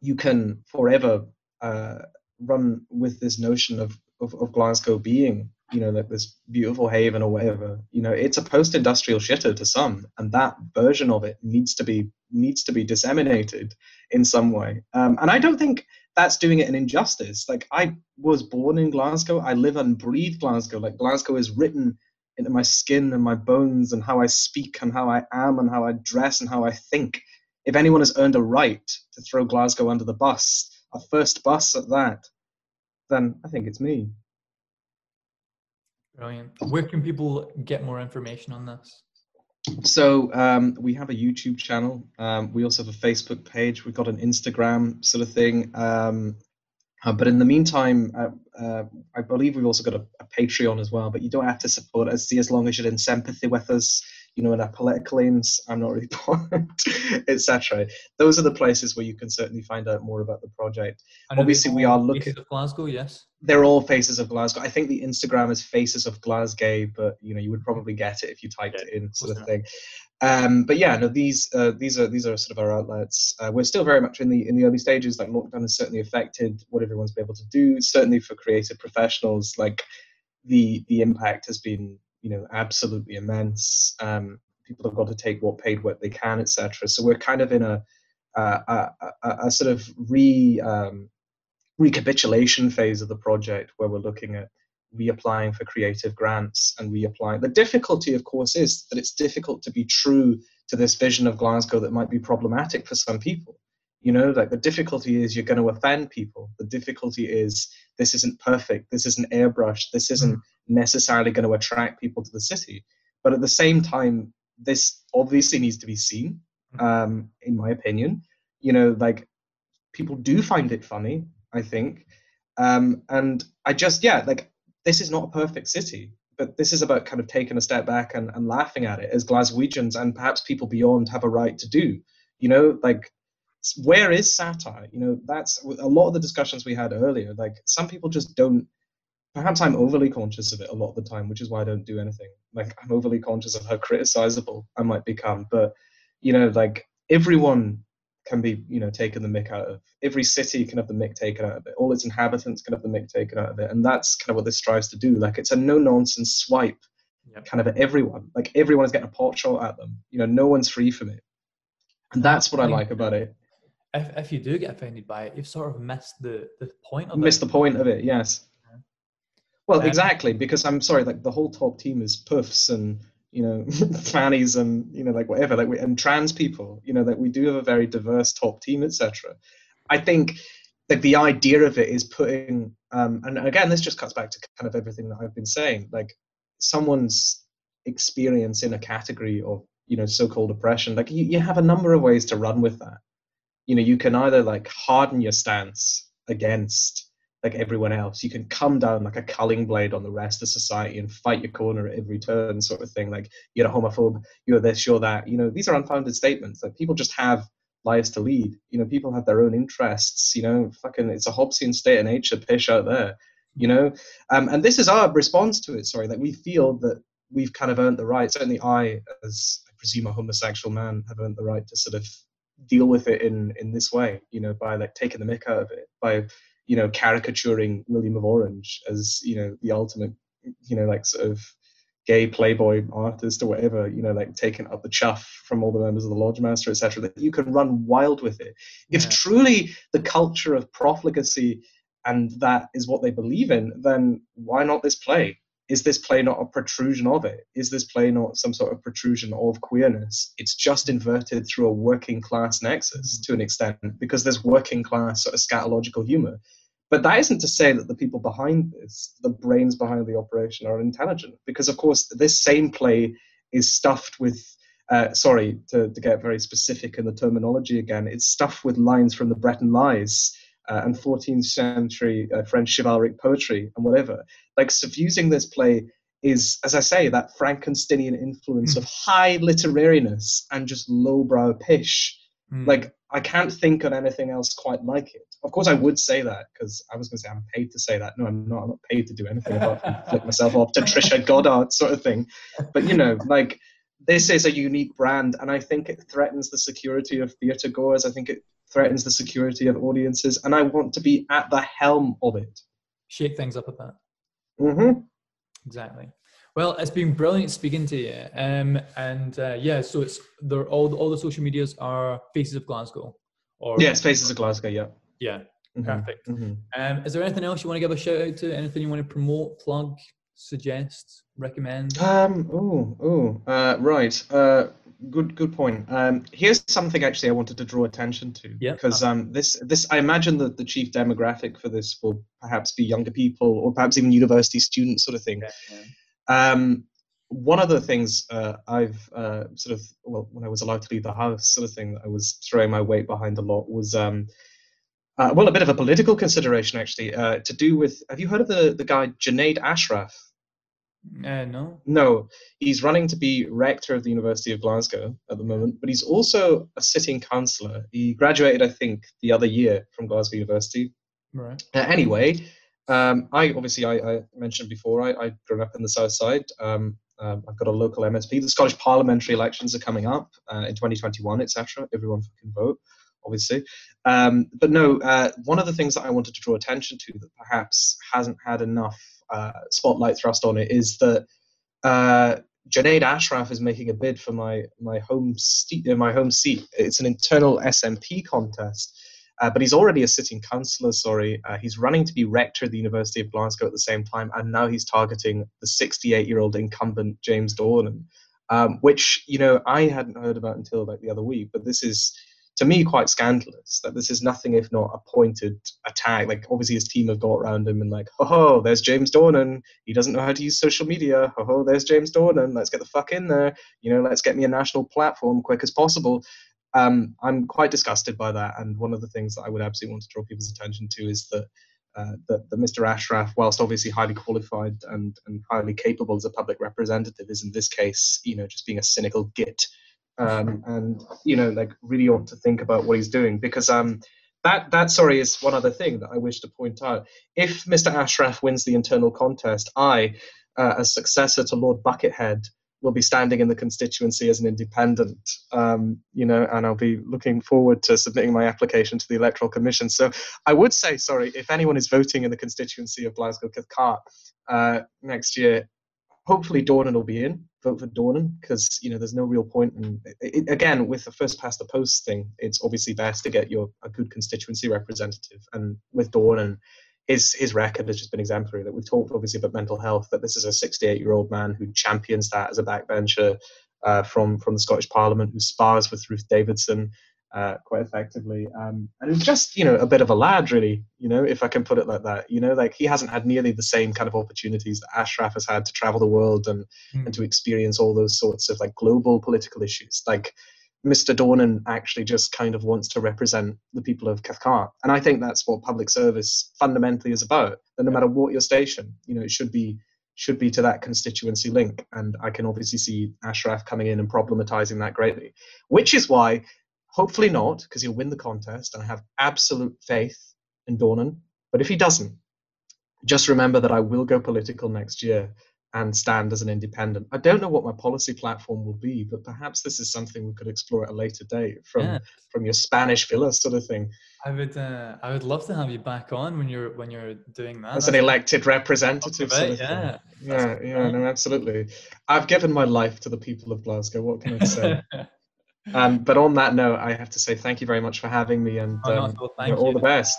you can forever uh, run with this notion of, of, of Glasgow being you know like this beautiful haven or whatever you know it's a post-industrial shitter to some and that version of it needs to be needs to be disseminated in some way. Um, and i don't think that's doing it an injustice. Like i was born in glasgow. I live and breathe glasgow. Like glasgow is written into my skin and my bones and how i speak and how i am and how i dress and how i think. If anyone has earned a right to throw glasgow under the bus a first bus at that then i think it's me Brilliant. Where can people get more information on this? So um, we have a YouTube channel. Um, we also have a Facebook page. We've got an Instagram sort of thing. Um, uh, but in the meantime, uh, uh, I believe we've also got a, a, Patreon as well. But you don't have to support us. See, as long as you're in sympathy with us, you know, in our political aims, I'm not really bothered, etc. Those are the places where you can certainly find out more about the project. Obviously, we are looking at Glasgow. Yes, they're all faces of Glasgow. I think the Instagram is faces of Glasgow, but you know, you would probably get it if you typed yeah, it in, sort of thing. Um, but yeah, no, these uh, these are these are sort of our outlets. Uh, we're still very much in the in the early stages. Like lockdown has certainly affected what everyone's been able to do. Certainly for creative professionals, like the the impact has been you know absolutely immense. Um, people have got to take what paid what they can, etc. So we're kind of in a a, a, a sort of re um, recapitulation phase of the project where we're looking at reapplying for creative grants and reapplying. The difficulty, of course, is that it's difficult to be true to this vision of Glasgow that might be problematic for some people. You know, like the difficulty is you're going to offend people. The difficulty is this isn't perfect. This isn't airbrushed. This isn't mm necessarily going to attract people to the city. But at the same time, this obviously needs to be seen, mm. um, in my opinion. You know, like people do find it funny, I think. Um, and I just, yeah, like this is not a perfect city, but this is about kind of taking a step back and, and laughing at it as Glaswegians and perhaps people beyond have a right to do. You know, like where is satire? You know, that's a lot of the discussions we had earlier. Like some people just don't perhaps I'm overly conscious of it a lot of the time, which is why I don't do anything. Like I'm overly conscious of how criticizable I might become. But you know, like everyone can be you know taken the mick out of. Every city can have the mick taken out of it. All its inhabitants can have the mick taken out of it, and that's kind of what this strives to do. Like it's a no nonsense swipe, yep. kind of at everyone. Like everyone is getting a pot shot at them. You know, no one's free from it, and that's what I like about it. If if you do get offended by it, you've sort of missed the the point of missed it. Missed the point of it. Yes. Well, um, exactly, because I'm sorry, like the whole top team is puffs and you know fannies and you know like whatever like we, and trans people you know that we do have a very diverse top team etc i think like the idea of it is putting um and again this just cuts back to kind of everything that i've been saying like someone's experience in a category of you know so-called oppression like you, you have a number of ways to run with that. You know you can either like harden your stance against like everyone else. You can come down like a culling blade on the rest of society and fight your corner at every turn, sort of thing. Like you're a homophobe, you're this, you're that. You know, these are unfounded statements. Like people just have lives to lead. You know, people have their own interests. You know, fucking, it's a Hobbesian state of nature, pish out there. You know, um, and this is our response to it. Sorry, that we feel that we've kind of earned the right. Certainly, I, as I presume a homosexual man, have earned the right to sort of deal with it in in this way. You know, by like taking the mick out of it, by you know, caricaturing William of Orange as, you know, the ultimate, you know, like sort of gay playboy artist or whatever, you know, like taking up the chuff from all the members of the Lodge Master, etc., that you can run wild with it. Yeah. If truly the culture of profligacy and that is what they believe in, then why not this play? is this play not a protrusion of it? Is this play not some sort of protrusion of queerness? It's just inverted through a working class nexus mm-hmm. to an extent because there's working class sort of scatological humor. But that isn't to say that the people behind this, the brains behind the operation, are intelligent, because of course this same play is stuffed with. Uh, sorry to, to get very specific in the terminology again. It's stuffed with lines from the Breton Lies uh, and 14th century uh, French chivalric poetry and whatever. Like suffusing this play is, as I say, that Frankensteinian influence mm. of high literariness and just lowbrow pish. Mm. Like I can't think of anything else quite like it. Of course, I would say that because I was going to say I'm paid to say that. No, I'm not. I'm not paid to do anything apart from flip myself off to Trisha Goddard sort of thing. But you know, like this is a unique brand, and I think it threatens the security of theatre goers. I think it threatens the security of audiences, and I want to be at the helm of it. Shake things up a bit. Mm-hmm. Exactly. Well, it's been brilliant speaking to you. Um, and uh, yeah, so it's all all the social medias are Faces of Glasgow. Or yes, Faces of Glasgow. Yeah. Yeah. Mm-hmm. Perfect. Mm-hmm. Um, is there anything else you want to give a shout out to? Anything you want to promote, plug, suggest, recommend? Um. Oh. Oh. Uh, right. Uh, good good point. Um, here's something actually I wanted to draw attention to yeah. because um, this this I imagine that the chief demographic for this will perhaps be younger people or perhaps even university students sort of thing. Yeah, yeah. Um, one of the things uh, I've uh, sort of well when I was allowed to leave the house sort of thing that I was throwing my weight behind a lot was um, uh, well a bit of a political consideration actually uh, to do with have you heard of the the guy Junaid Ashraf? Uh, no. No, he's running to be rector of the University of Glasgow at the moment, but he's also a sitting councillor. He graduated, I think, the other year from Glasgow University. Right. Uh, anyway, um, I obviously I, I, mentioned before I, I grew up in the south side. Um, um, I've got a local MSP. The Scottish parliamentary elections are coming up uh, in 2021, etc. Everyone can vote, obviously. Um, but no, uh, one of the things that I wanted to draw attention to that perhaps hasn't had enough uh, spotlight thrust on it is that uh, Junaid Ashraf is making a bid for my my home seat. My home seat. It's an internal SNP contest, uh, but he's already a sitting councillor. Sorry, uh, he's running to be rector of the University of Glasgow at the same time, and now he's targeting the 68-year-old incumbent James Dornan, um, which you know I hadn't heard about until like the other week. But this is to me quite scandalous that this is nothing if not a pointed attack. Like obviously his team have got around him and like, ho ho, there's James Dornan. He doesn't know how to use social media. Ho ho, there's James Dornan. Let's get the fuck in there. You know, let's get me a national platform quick as possible. Um, I'm quite disgusted by that. And one of the things that I would absolutely want to draw people's attention to is that uh, that, that Mr. Ashraf, whilst obviously highly qualified and, and highly capable as a public representative, is in this case, you know, just being a cynical git um, and you know like really ought to think about what he's doing because um, that that sorry is one other thing that I wish to point out. If Mr. Ashraf wins the internal contest, I, uh, as successor to Lord Buckethead, will be standing in the constituency as an independent, um, you know, and I'll be looking forward to submitting my application to the Electoral Commission. So I would say, sorry, if anyone is voting in the constituency of Glasgow Cathcart uh, next year, hopefully Dornan will be in. Vote for Dornan because you know there's no real point. Again, with the first past the post thing, it's obviously best to get your a good constituency representative. And with Dornan, his his record has just been exemplary. That we've talked obviously about mental health. That this is a 68 year old man who champions that as a backbencher uh, from from the Scottish Parliament, who spars with Ruth Davidson uh, quite effectively, um, and he's just you know a bit of a lad, really. You know, if I can put it like that. You know, like he hasn't had nearly the same kind of opportunities that Ashraf has had to travel the world and mm. and to experience all those sorts of like global political issues. Like Mr. Dornan actually just kind of wants to represent the people of Cathcart. And I think that's what public service fundamentally is about. That no matter what your station, you know, it should be should be to that constituency link. And I can obviously see Ashraf coming in and problematizing that greatly. Which is why, hopefully not, because he'll win the contest, and I have absolute faith in Dornan. But if he doesn't, just remember that I will go political next year and stand as an independent. I don't know what my policy platform will be, but perhaps this is something we could explore at a later date from yeah. from your Spanish villa sort of thing. I would uh, I would love to have you back on when you're when you're doing that. As an elected representative, sort of yeah, thing. yeah, yeah, no, absolutely. I've given my life to the people of Glasgow. What can I say? um, but on that note, I have to say thank you very much for having me, and oh, um, no, all the best.